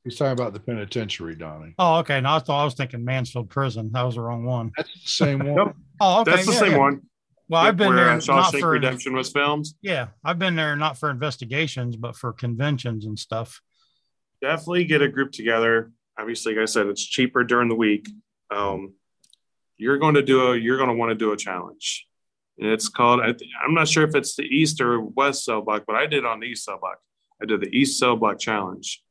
He's talking about the penitentiary, Donnie. Oh, okay. No, I thought I was thinking Mansfield Prison. That was the wrong one. That's the same one. oh, okay. That's the yeah, same yeah. one. Well, I've been where there uh, not for Redemption was filmed. Yeah, I've been there not for investigations, but for conventions and stuff. Definitely get a group together. Obviously, like I said, it's cheaper during the week. Um, you're going to do a. You're going to want to do a challenge, and it's called. I, am not sure if it's the East or West Cell Block, but I did on the East Cell Block. I did the East Cell Block Challenge,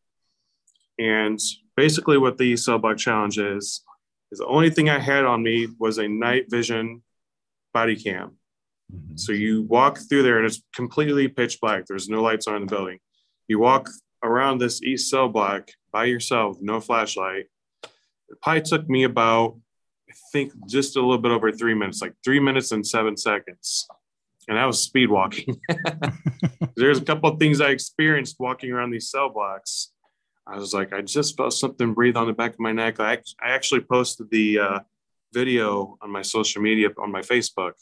and basically, what the East Cell Block Challenge is is the only thing I had on me was a night vision body cam. Mm-hmm. So you walk through there and it's completely pitch black. There's no lights on in the building. You walk around this east cell block by yourself, no flashlight. It probably took me about, I think, just a little bit over three minutes, like three minutes and seven seconds. And I was speed walking. There's a couple of things I experienced walking around these cell blocks. I was like, I just felt something breathe on the back of my neck. I, I actually posted the uh, video on my social media on my Facebook,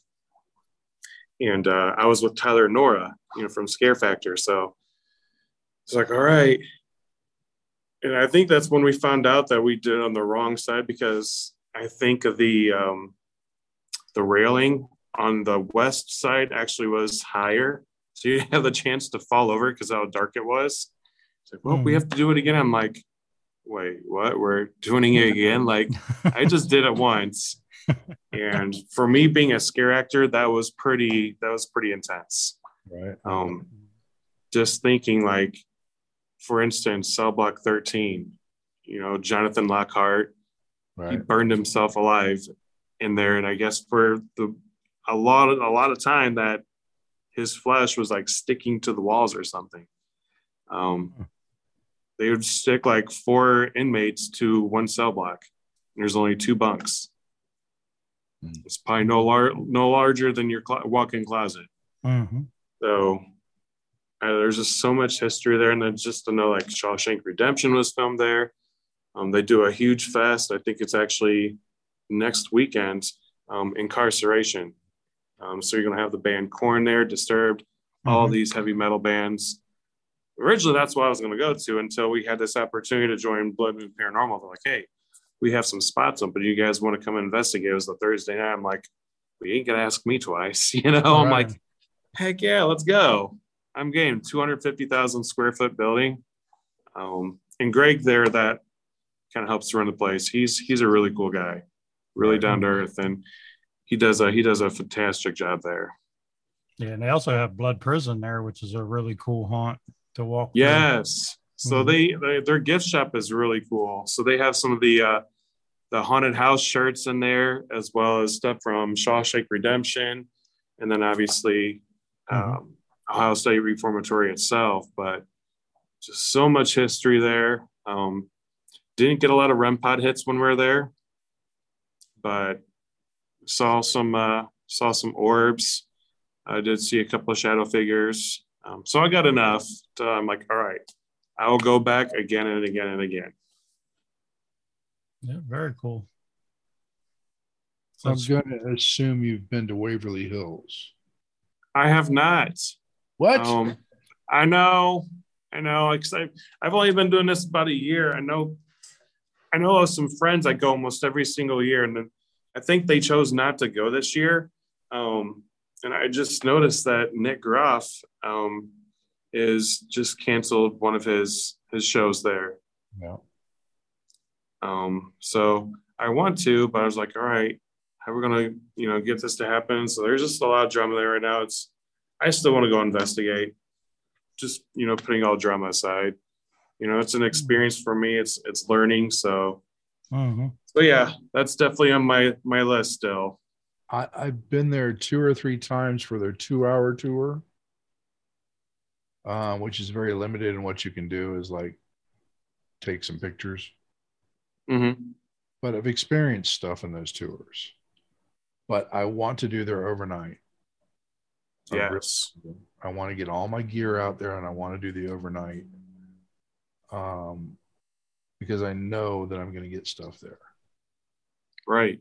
and uh, I was with Tyler and Nora, you know, from Scare Factor. So it's like, all right. And I think that's when we found out that we did on the wrong side because I think the um, the railing on the west side actually was higher, so you have the chance to fall over because how dark it was. It's like, well, mm. we hmm. have to do it again. I'm like, wait, what? We're doing it again? Like, I just did it once. and for me being a scare actor, that was pretty, that was pretty intense. Right. Um, just thinking like, for instance, cell block 13, you know, Jonathan Lockhart, right. he burned himself alive in there. And I guess for the, a lot of, a lot of time that his flesh was like sticking to the walls or something. Um, they would stick like four inmates to one cell block. And there's only two bunks. Mm. It's probably no lar- no larger than your cl- walk-in closet. Mm-hmm. So uh, there's just so much history there, and then just to know like Shawshank Redemption was filmed there. Um, they do a huge fest. I think it's actually next weekend. Um, Inkcarceration. Um, so you're going to have the band Korn there, Disturbed, mm-hmm. all these heavy metal bands originally that's what I was going to go to until we had this opportunity to join Blood Moon Paranormal. They're like, hey, we have some spots open. Do you guys want to come investigate? It was the Thursday night. I'm like, we ain't gonna ask me twice, you know. I'm like, heck yeah, let's go. I'm game. 250,000 square foot building. Um, and Greg there that kind of helps run the place. He's he's a really cool guy, really down to earth, and he does a he does a fantastic job there. Yeah, and they also have Blood Prison there, which is a really cool haunt to walk. Yes. So mm-hmm. they, they, their gift shop is really cool. So they have some of the uh, the haunted house shirts in there, as well as stuff from Shawshank Redemption, and then obviously mm-hmm. um, Ohio State Reformatory itself. But just so much history there. Um, didn't get a lot of REM pod hits when we were there, but saw some uh, saw some orbs. I did see a couple of shadow figures. Um, so I got enough. To, I'm like, all right, I will go back again and again and again. Yeah, very cool. So I'm going to assume you've been to Waverly Hills. I have not. What? Um, I know, I know. Because I've, I've only been doing this about a year. I know, I know of some friends I go almost every single year, and then I think they chose not to go this year. Um, and I just noticed that Nick Groff um, is just canceled one of his his shows there. Yeah. Um, so I want to, but I was like, all right, how we're gonna, you know, get this to happen. So there's just a lot of drama there right now. It's I still want to go investigate. Just, you know, putting all drama aside. You know, it's an experience for me. It's it's learning. So Mm-hmm. so yeah, that's definitely on my my list still. I, I've been there two or three times for their two hour tour, um, which is very limited in what you can do is like take some pictures. Mm-hmm. But I've experienced stuff in those tours. But I want to do their overnight. I really Yes. I want to get all my gear out there and I want to do the overnight. Um, because I know that I'm going to get stuff there. Right.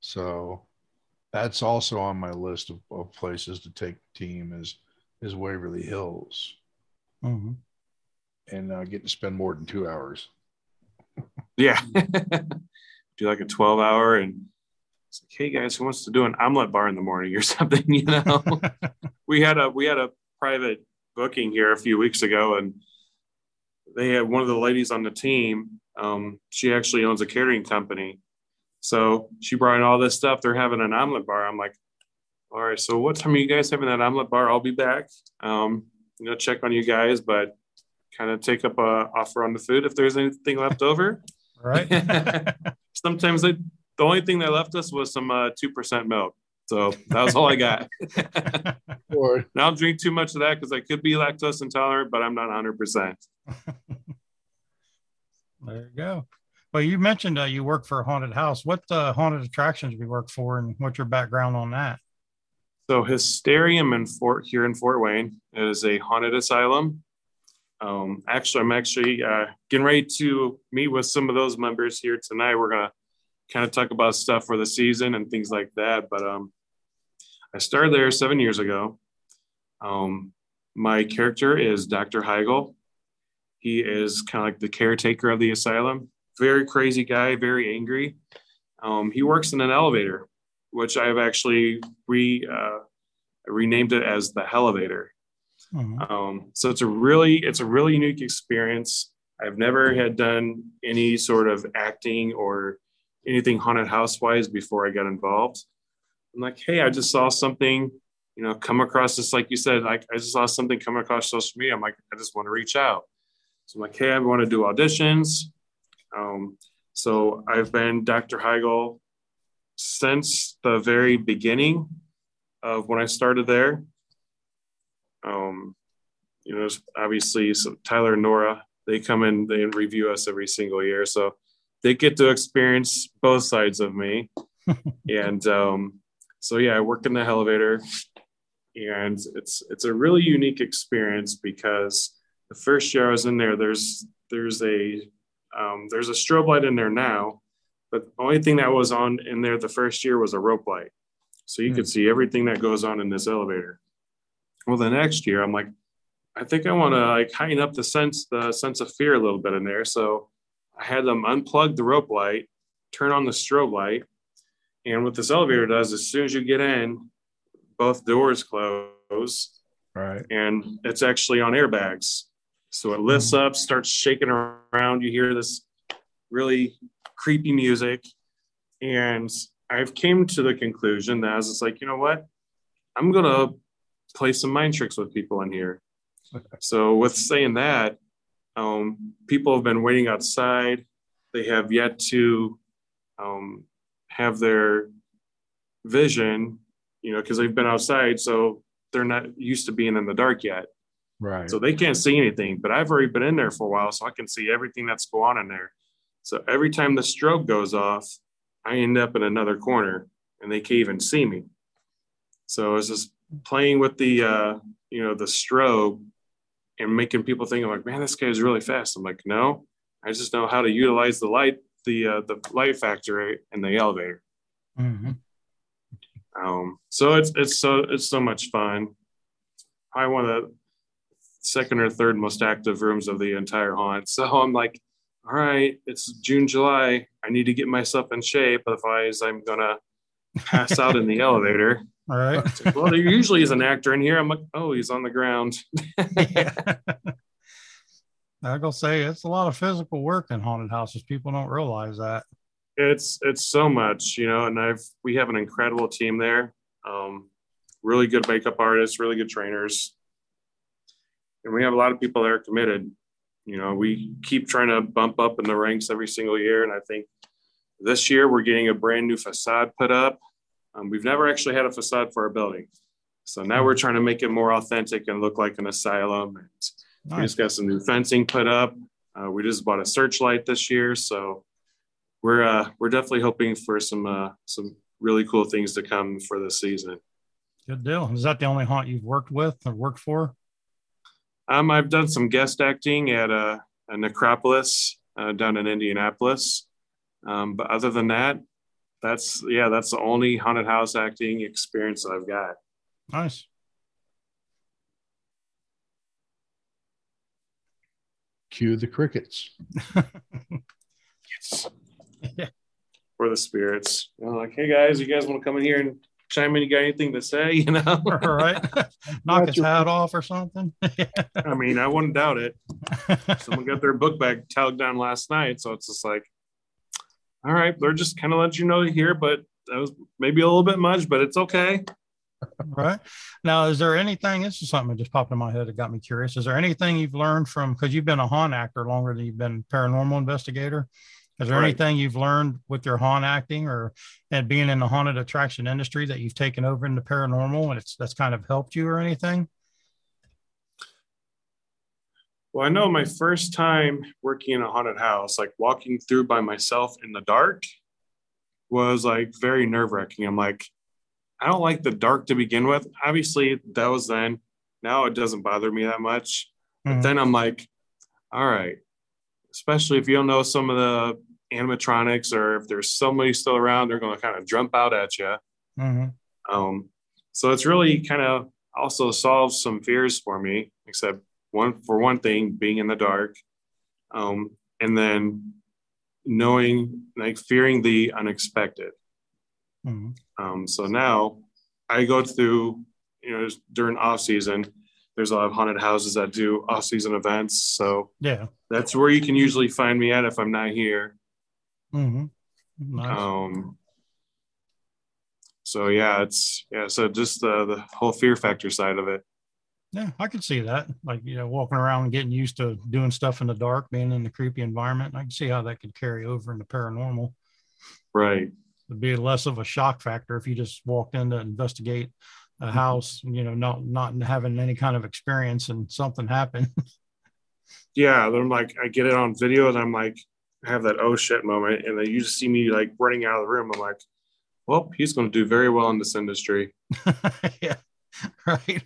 So that's also on my list of, of places to take the team is is Waverly Hills Mm-hmm. and uh, get to spend more than two hours. Yeah. do like a 12 hour and it's like, hey guys, who wants to do an omelet bar in the morning or something? You know, we had a we had a private booking here a few weeks ago, and they had one of the ladies on the team. Um, she actually owns a catering company, so she brought in all this stuff. They're having an omelet bar. I'm like, all right, so what time are you guys having that omelet bar? I'll be back. Um, you know, check on you guys, but kind of take up a offer on the food if there's anything left over. Right. Sometimes they, the only thing they left us was some uh, 2% milk. So that was all I got. Or Now I'll drink too much of that because I could be lactose intolerant, but I'm not 100%. there you go. Well, you mentioned uh, you work for a haunted house. What uh, haunted attractions do you work for, and what's your background on that? So Hysterium in Fort here in Fort Wayne it is a haunted asylum. Um, actually, I'm actually uh, getting ready to meet with some of those members here tonight. We're gonna kind of talk about stuff for the season and things like that. But um, I started there seven years ago. Um, my character is Dr. Heigl. He is kind of like the caretaker of the asylum. Very crazy guy, very angry. Um, he works in an elevator, which I've actually re uh, renamed it as the elevator. Mhm. Um, so it's a really it's a really unique experience. I've never had done any sort of acting or anything haunted house wise before I got involved. I'm like, hey, I just saw something, you know, come across this, like you said, like I just saw something come across social media. I'm like, I just want to reach out. So I'm like, hey, I want to do auditions. Um, so I've been Dr. Heigl since the very beginning of when I started there. Um, you know, obviously, so Tyler and Nora, they come in, they review us every single year. So they get to experience both sides of me. and um, so, yeah, I work in the elevator and it's, it's a really unique experience because the first year I was in there, there's, there's a, um, there's a strobe light in there now, but the only thing that was on in there the first year was a rope light. So you Hmm. could see everything that goes on in this elevator. Well, the next year, I'm like, I think I want to like heighten up the sense, the sense of fear a little bit in there. So I had them unplug the rope light, turn on the strobe light, and what this elevator does, as soon as you get in, both doors close, right. and it's actually on airbags. So it lifts mm-hmm. up, starts shaking around. You hear this really creepy music, and I've came to the conclusion that I was just like, you know what, I'm gonna play some mind tricks with people in here. so with saying that, um, people have been waiting outside. They have yet to um, have their vision, you know, because they've been outside, so they're not used to being in the dark yet. Right. So they can't see anything, but I've already been in there for a while, so I can see everything that's going on in there. So every time the strobe goes off, I end up in another corner and they can't even see me. So it's just playing with the, uh, you know, the strobe and making people think, I'm like, man, this guy's really fast. I'm like, no, I just know how to utilize the light, the, uh, the light factor in the elevator. Mhm. Um, so it's it's so it's so much fun. I one of the second or third most active rooms of the entire haunt. So I'm like, all right, it's June, July. I need to get myself in shape, otherwise I'm gonna pass out in the elevator. All right. Well, there usually is an actor in here. I'm like, oh, he's on the ground. yeah. I gonna say it's a lot of physical work in haunted houses. People don't realize that. It's it's so much, you know, and I've we have an incredible team there. Um, really good makeup artists, really good trainers, and we have a lot of people that are committed. You know, we keep trying to bump up in the ranks every single year, and I think this year we're getting a brand new facade put up. Um, we've never actually had a facade for our building, so now we're trying to make it more authentic and look like an asylum. And nice. We just got some new fencing put up. Uh, we just bought a searchlight this year, so we're uh, we're definitely hoping for some uh, some really cool things to come for this season. Good deal. Is that the only haunt you've worked with or worked for? Um, I've done some guest acting at a, uh, a Necropolis uh, down in Indianapolis, um, but other than that, that's yeah, that's the only haunted house acting experience that I've got. Nice. Cue the crickets. Yes. Yeah. For the spirits. You know, like, hey guys, you guys want to come in here and chime in? You got anything to say? You know, right? Knock his hat off or something. I mean, I wouldn't doubt it. Someone got their book bag tagged down last night, so it's just like, all right, they're just kind of let you know here, but that was maybe a little bit much, but it's okay. Right. Now is there anything this is something that just popped in my head that got me curious. Is there anything you've learned from because you've been a haunt actor longer than you've been paranormal investigator. Is there right. anything you've learned with your haunt acting or and being in the haunted attraction industry that you've taken over into paranormal and it's that's kind of helped you or anything well i know my first time working in a haunted house like walking through by myself in the dark was like very nerve-wracking i'm like I don't like the dark to begin with. Obviously, that was then. Now it doesn't bother me that much. Mm-hmm. But then I'm like, all right, especially if you don't know some of the animatronics or if there's somebody still around, they're going to kind of jump out at you. Mm-hmm. Um, so it's really kind of also solves some fears for me, except one for one thing, being in the dark. Um, and then knowing like fearing the unexpected. Mm-hmm. Um, so now I go through, you know, during off season, there's a lot of haunted houses that do off season events. So yeah, that's where you can usually find me at if I'm not here. Mm-hmm. Nice. Um, so yeah, it's yeah. So just the the whole fear factor side of it. Yeah, I could see that. Like you know, walking around and getting used to doing stuff in the dark, being in the creepy environment. I can see how that could carry over into paranormal. Right It'd be less of a shock factor if you just walked in to investigate a mm-hmm. house, you know, not not having any kind of experience and something happened. yeah, I'm like, I get it on video and I'm like, I have that oh shit moment, and then you just see me like running out of the room. I'm like, well, he's going to do very well in this industry. yeah, right.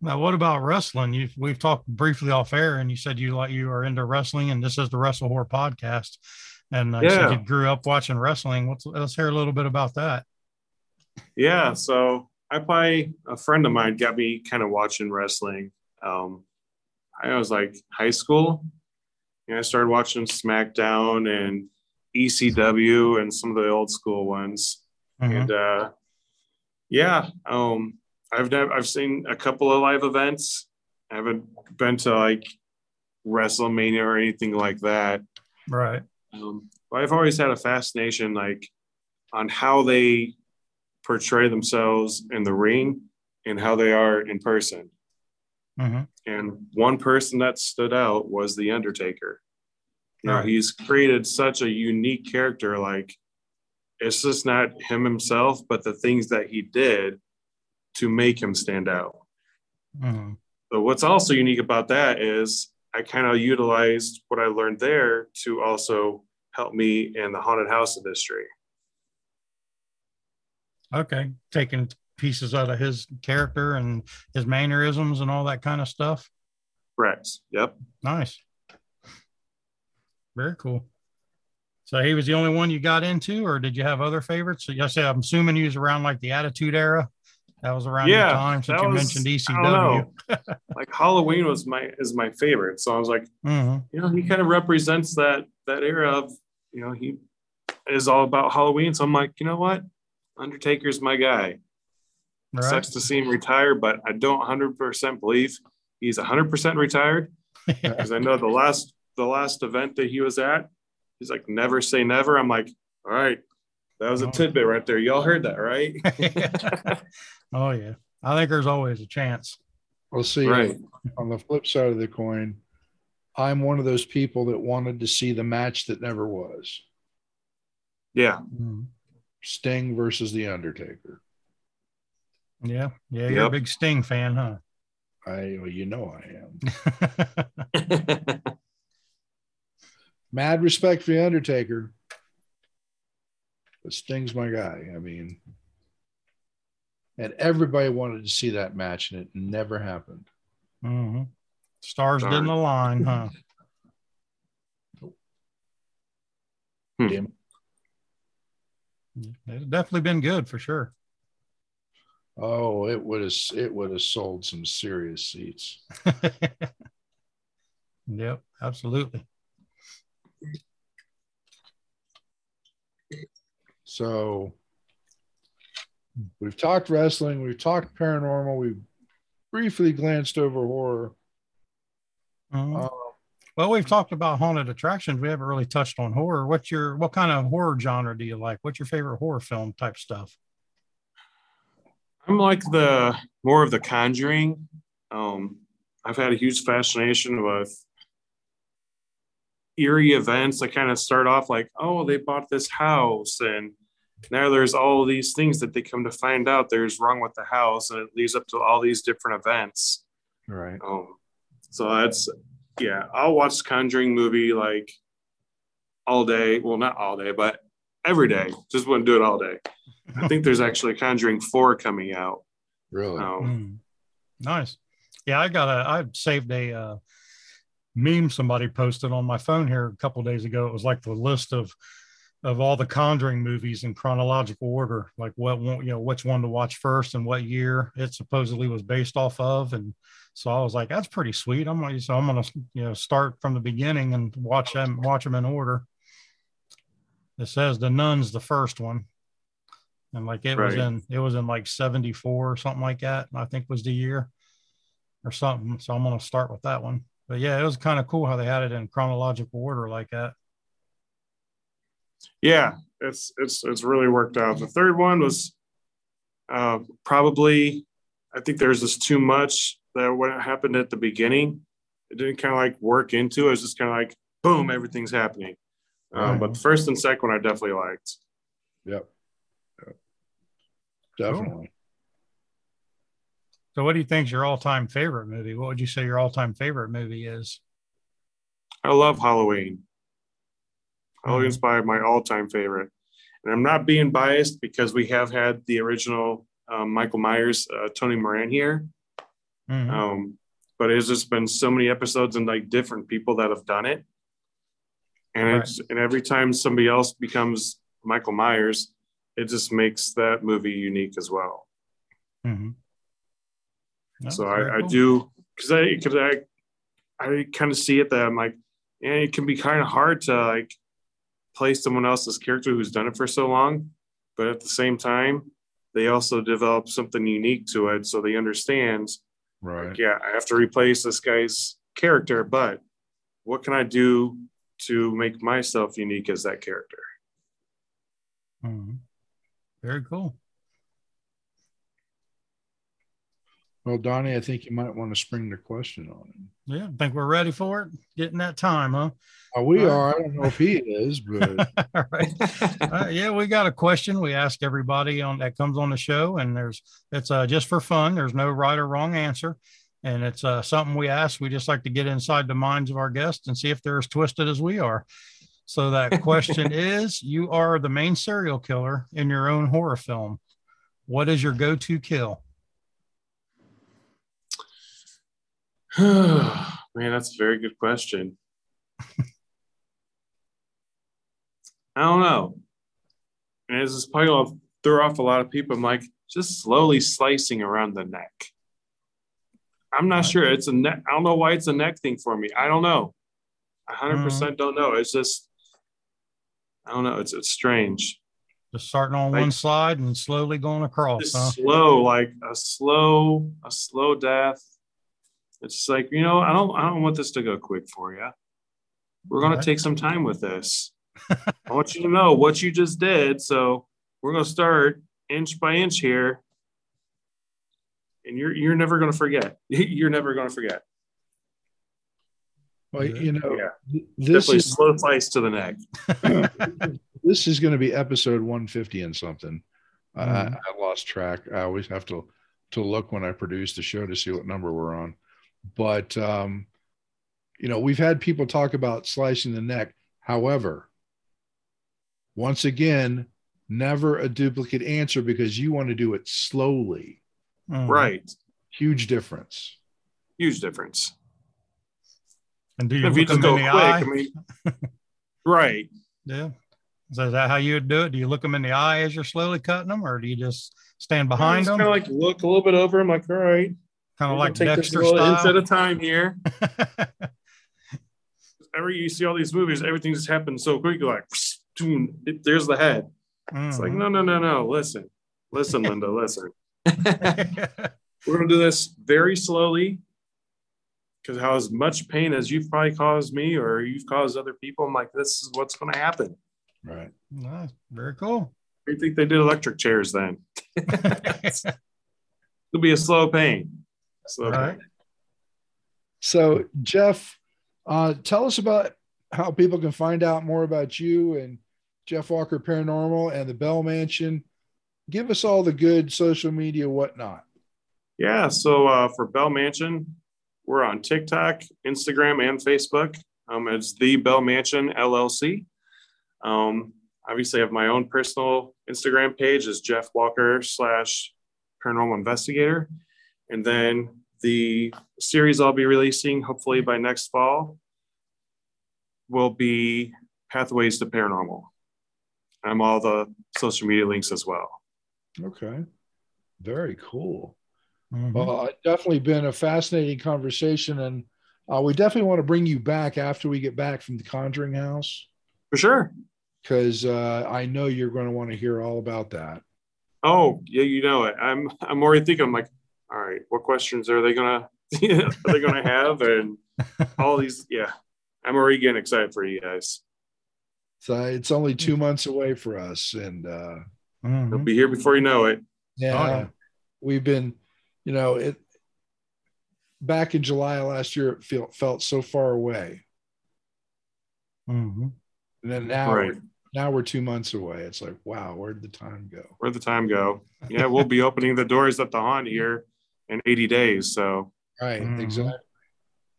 Now, what about wrestling? You we've talked briefly off air, and you said you like you are into wrestling, and this is the Wrestle Horror podcast and uh, yeah. you grew up watching wrestling. Let's let's hear a little bit about that. Yeah, so I probably a friend of mine got me kind of watching wrestling. Um, I was like high school. and I started watching SmackDown and ECW and some of the old school ones. Mm-hmm. And uh, yeah, um, I've never I've seen a couple of live events. I haven't been to like WrestleMania or anything like that. Right. Um, I've always had a fascination like on how they portray themselves in the ring and how they are in person. Mm-hmm. And one person that stood out was the Undertaker. Now know, he's created such a unique character. Like, it's just not him himself, but the things that he did to make him stand out. Mm-hmm. But what's also unique about that is I kind of utilized what I learned there to also help me in the haunted house industry. Okay, taking pieces out of his character and his mannerisms and all that kind of stuff. Correct. Yep. Nice. Very cool. So he was the only one you got into, or did you have other favorites? So yes, I'm assuming he was around like the Attitude Era. That was around yeah, the time since you was, mentioned ECW. like Halloween was my is my favorite, so I was like, mm-hmm. you know, he kind of represents that that era of you know he is all about Halloween. So I'm like, you know what, Undertaker's my guy. Right. Sucks to see him retire, but I don't 100% believe he's 100% retired because I know the last the last event that he was at, He's like, never say never. I'm like, all right, that was a Oh. tidbit right there. Y'all heard that, right? oh yeah, I think there's always a chance. We'll see. right. On the flip side of the coin, I'm one of those people that wanted to see the match that never was Yeah. Mm. Sting versus The Undertaker. Yeah, yeah, you're a big Sting fan, huh? I, well, you know, I am. Mad respect for The Undertaker, but Sting's my guy. I mean, and everybody wanted to see that match, and it never happened. hmm Stars Darn. didn't align, huh? Hmm. Damn. It's definitely been good for sure. Oh, it would have it would have sold some serious seats. yep, absolutely. So we've talked wrestling, we've talked paranormal, we've briefly glanced over horror. Mhm. Uh, well, we've talked about haunted attractions. We haven't really touched on horror. What's your what kind of horror genre do you like? What's your favorite horror film type stuff? I'm like the more of the conjuring. Um, I've had a huge fascination with eerie events that kind of start off like, oh, they bought this house, and now there's all these things that they come to find out there's wrong with the house, and it leads up to all these different events. right. Um, so that's yeah, I'll watch Conjuring movie like all day. Well, not all day, but every day. Just wouldn't do it all day. I think there's actually Conjuring four coming out. Really? Um, Mm. Nice. Yeah, I got a I saved a uh, meme somebody posted on my phone here a couple days ago. It was like the list of of all the Conjuring movies in chronological order, like what one, you know, which one to watch first and what year it supposedly was based off of. And so I was like, that's pretty sweet. I'm gonna so I'm gonna you know start from the beginning and watch them watch them in order. It says the Nun's the first one. And like it was in it was in like 74 or something like that, I think was the year or something. So I'm gonna start with that one. But yeah, it was kind of cool how they had it in chronological order like that. Yeah, it's it's it's really worked out. The third one was uh, probably I think there's just too much that what happened at the beginning. It didn't kind of like work into it. It was just kind of like boom, everything's happening. Um, but the first and second one I definitely liked. Yep. Yep. Definitely. So what do you think is your all-time favorite movie? What would you say your all-time favorite movie is? I love Halloween. Halloween's probably my all-time favorite, and I'm not being biased because we have had the original um, Michael Myers, uh, Tony Moran here. Mhm. Um, but it's just been so many episodes and like different people that have done it, and Right. it's and every time somebody else becomes Michael Myers, it just makes that movie unique as well. Mhm. So I, I cool. do because I because I I kind of see it that I'm like, yeah, it can be kind of hard to like play someone else's character who's done it for so long, but at the same time, they also develop something unique to it, so they understand. Right. Like, yeah, I have to replace this guy's character, but what can I do to make myself unique as that character? Mhm. Very cool. Well, Donnie, I think you might want to spring the question on him. Yeah, I think we're ready for it. Getting that time, huh? Oh, we All are. I don't know if he is, but All right. Uh, yeah, we got a question we ask everybody on that comes on the show, and there's it's uh, just for fun. There's no right or wrong answer, and it's uh, something we ask. We just like to get inside the minds of our guests and see if they're as twisted as we are. So that question is: You are the main serial killer in your own horror film. What is your go-to kill? Oh man, that's a very good question. I don't know. And this is probably throw off a lot of people. I'm like, just slowly slicing around the neck. I'm not sure. It's a neck. I don't know why it's a neck thing for me. I don't know. I 100% mm-hmm. percent don't know. It's just, I don't know. It's, it's strange. Just starting on Like- one side and slowly going across. Huh? slow, like a slow, a slow death. It's like, you know, I don't, I don't want this to go quick for you. We're to take some time with this. I want you to know what you just did. So we're going to start inch by inch here. And you're, you're never going to forget. You're never going to forget. Well, you know, yeah. this Definitely is slow slice to the neck. this is going to be episode 150 and something. Mm-hmm. I, I lost track. I always have to to look when I produce the show to see what number we're on. But um, you know, we've had people talk about slicing the neck. However, once again, never a duplicate answer because you want to do it slowly. Mm-hmm. Right. Huge difference. Huge difference. And do you if look you them in the quick, eye? I mean, right. Yeah. So is that how you would do it? Do you look them in the eye as you're slowly cutting them, or do you just stand behind them? Kind of like look a little bit over them, like all right. Kind of like Dexter style. Inch at a time here. Every you see all these movies, everything just happens so quick. You're like, it, there's the head. Mm-hmm. It's like, mm-hmm. no, no, no, no. Listen, listen, Linda, listen. We're gonna do this very slowly because how as much pain as you've probably caused me or you've caused other people, I'm like, this is what's going to happen. Right. Nice. Very cool. I think they did electric chairs then. It'll be a slow pain. Slow pain. So, Jeff, uh, tell us about how people can find out more about you and Jeff Walker Paranormal and the Bell Mansion. Give us all the good social media, whatnot. Yeah. So, uh, for Bell Mansion, we're on TikTok, Instagram, and Facebook. Um, it's the Bell Mansion LLC. Um, obviously, I have my own personal Instagram page is Jeff Walker slash Paranormal Investigator, and then the series I'll be releasing hopefully by next fall will be Pathways to Paranormal. I'm all the social media links as well. Okay, very cool. Mm-hmm. Well, it's definitely been a fascinating conversation, and uh, we definitely want to bring you back after we get back from the Conjuring House. For sure, because uh, I know you're going to want to hear all about that. Oh yeah, you know it. I'm I'm already thinking. I'm like, all right, what questions are they gonna are they gonna have, and all these. Yeah, I'm already getting excited for you guys. So it's only two months away for us, and uh, mm-hmm. will be here before you know it. Yeah, oh, yeah. we've been you know, it back in July last year, it felt felt so far away. Mm-hmm. And then now, right. we're, now we're two months away. It's like, wow, where'd the time go? Where'd the time go? Yeah, we'll be opening the doors at the haunt here in 80 days. So, right, mm-hmm. exactly.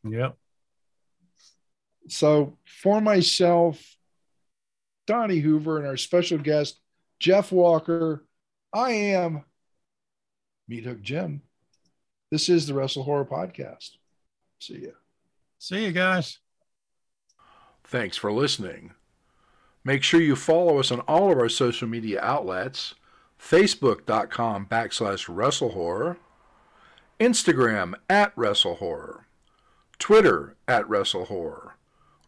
Yep. So, for myself, Donnie Hoover, and our special guest, Jeff Walker, I am Meat Hook Jim. This is the Wrestle Horror Podcast. See ya. See you guys. Thanks for listening. Make sure you follow us on all of our social media outlets facebook.com backslash WrestleHorror, Instagram at WrestleHorror, Twitter at WrestleHorror,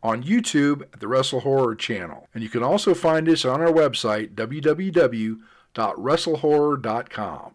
on YouTube at the Wrestle Horror channel. And you can also find us on our website, www.wrestlehorror.com.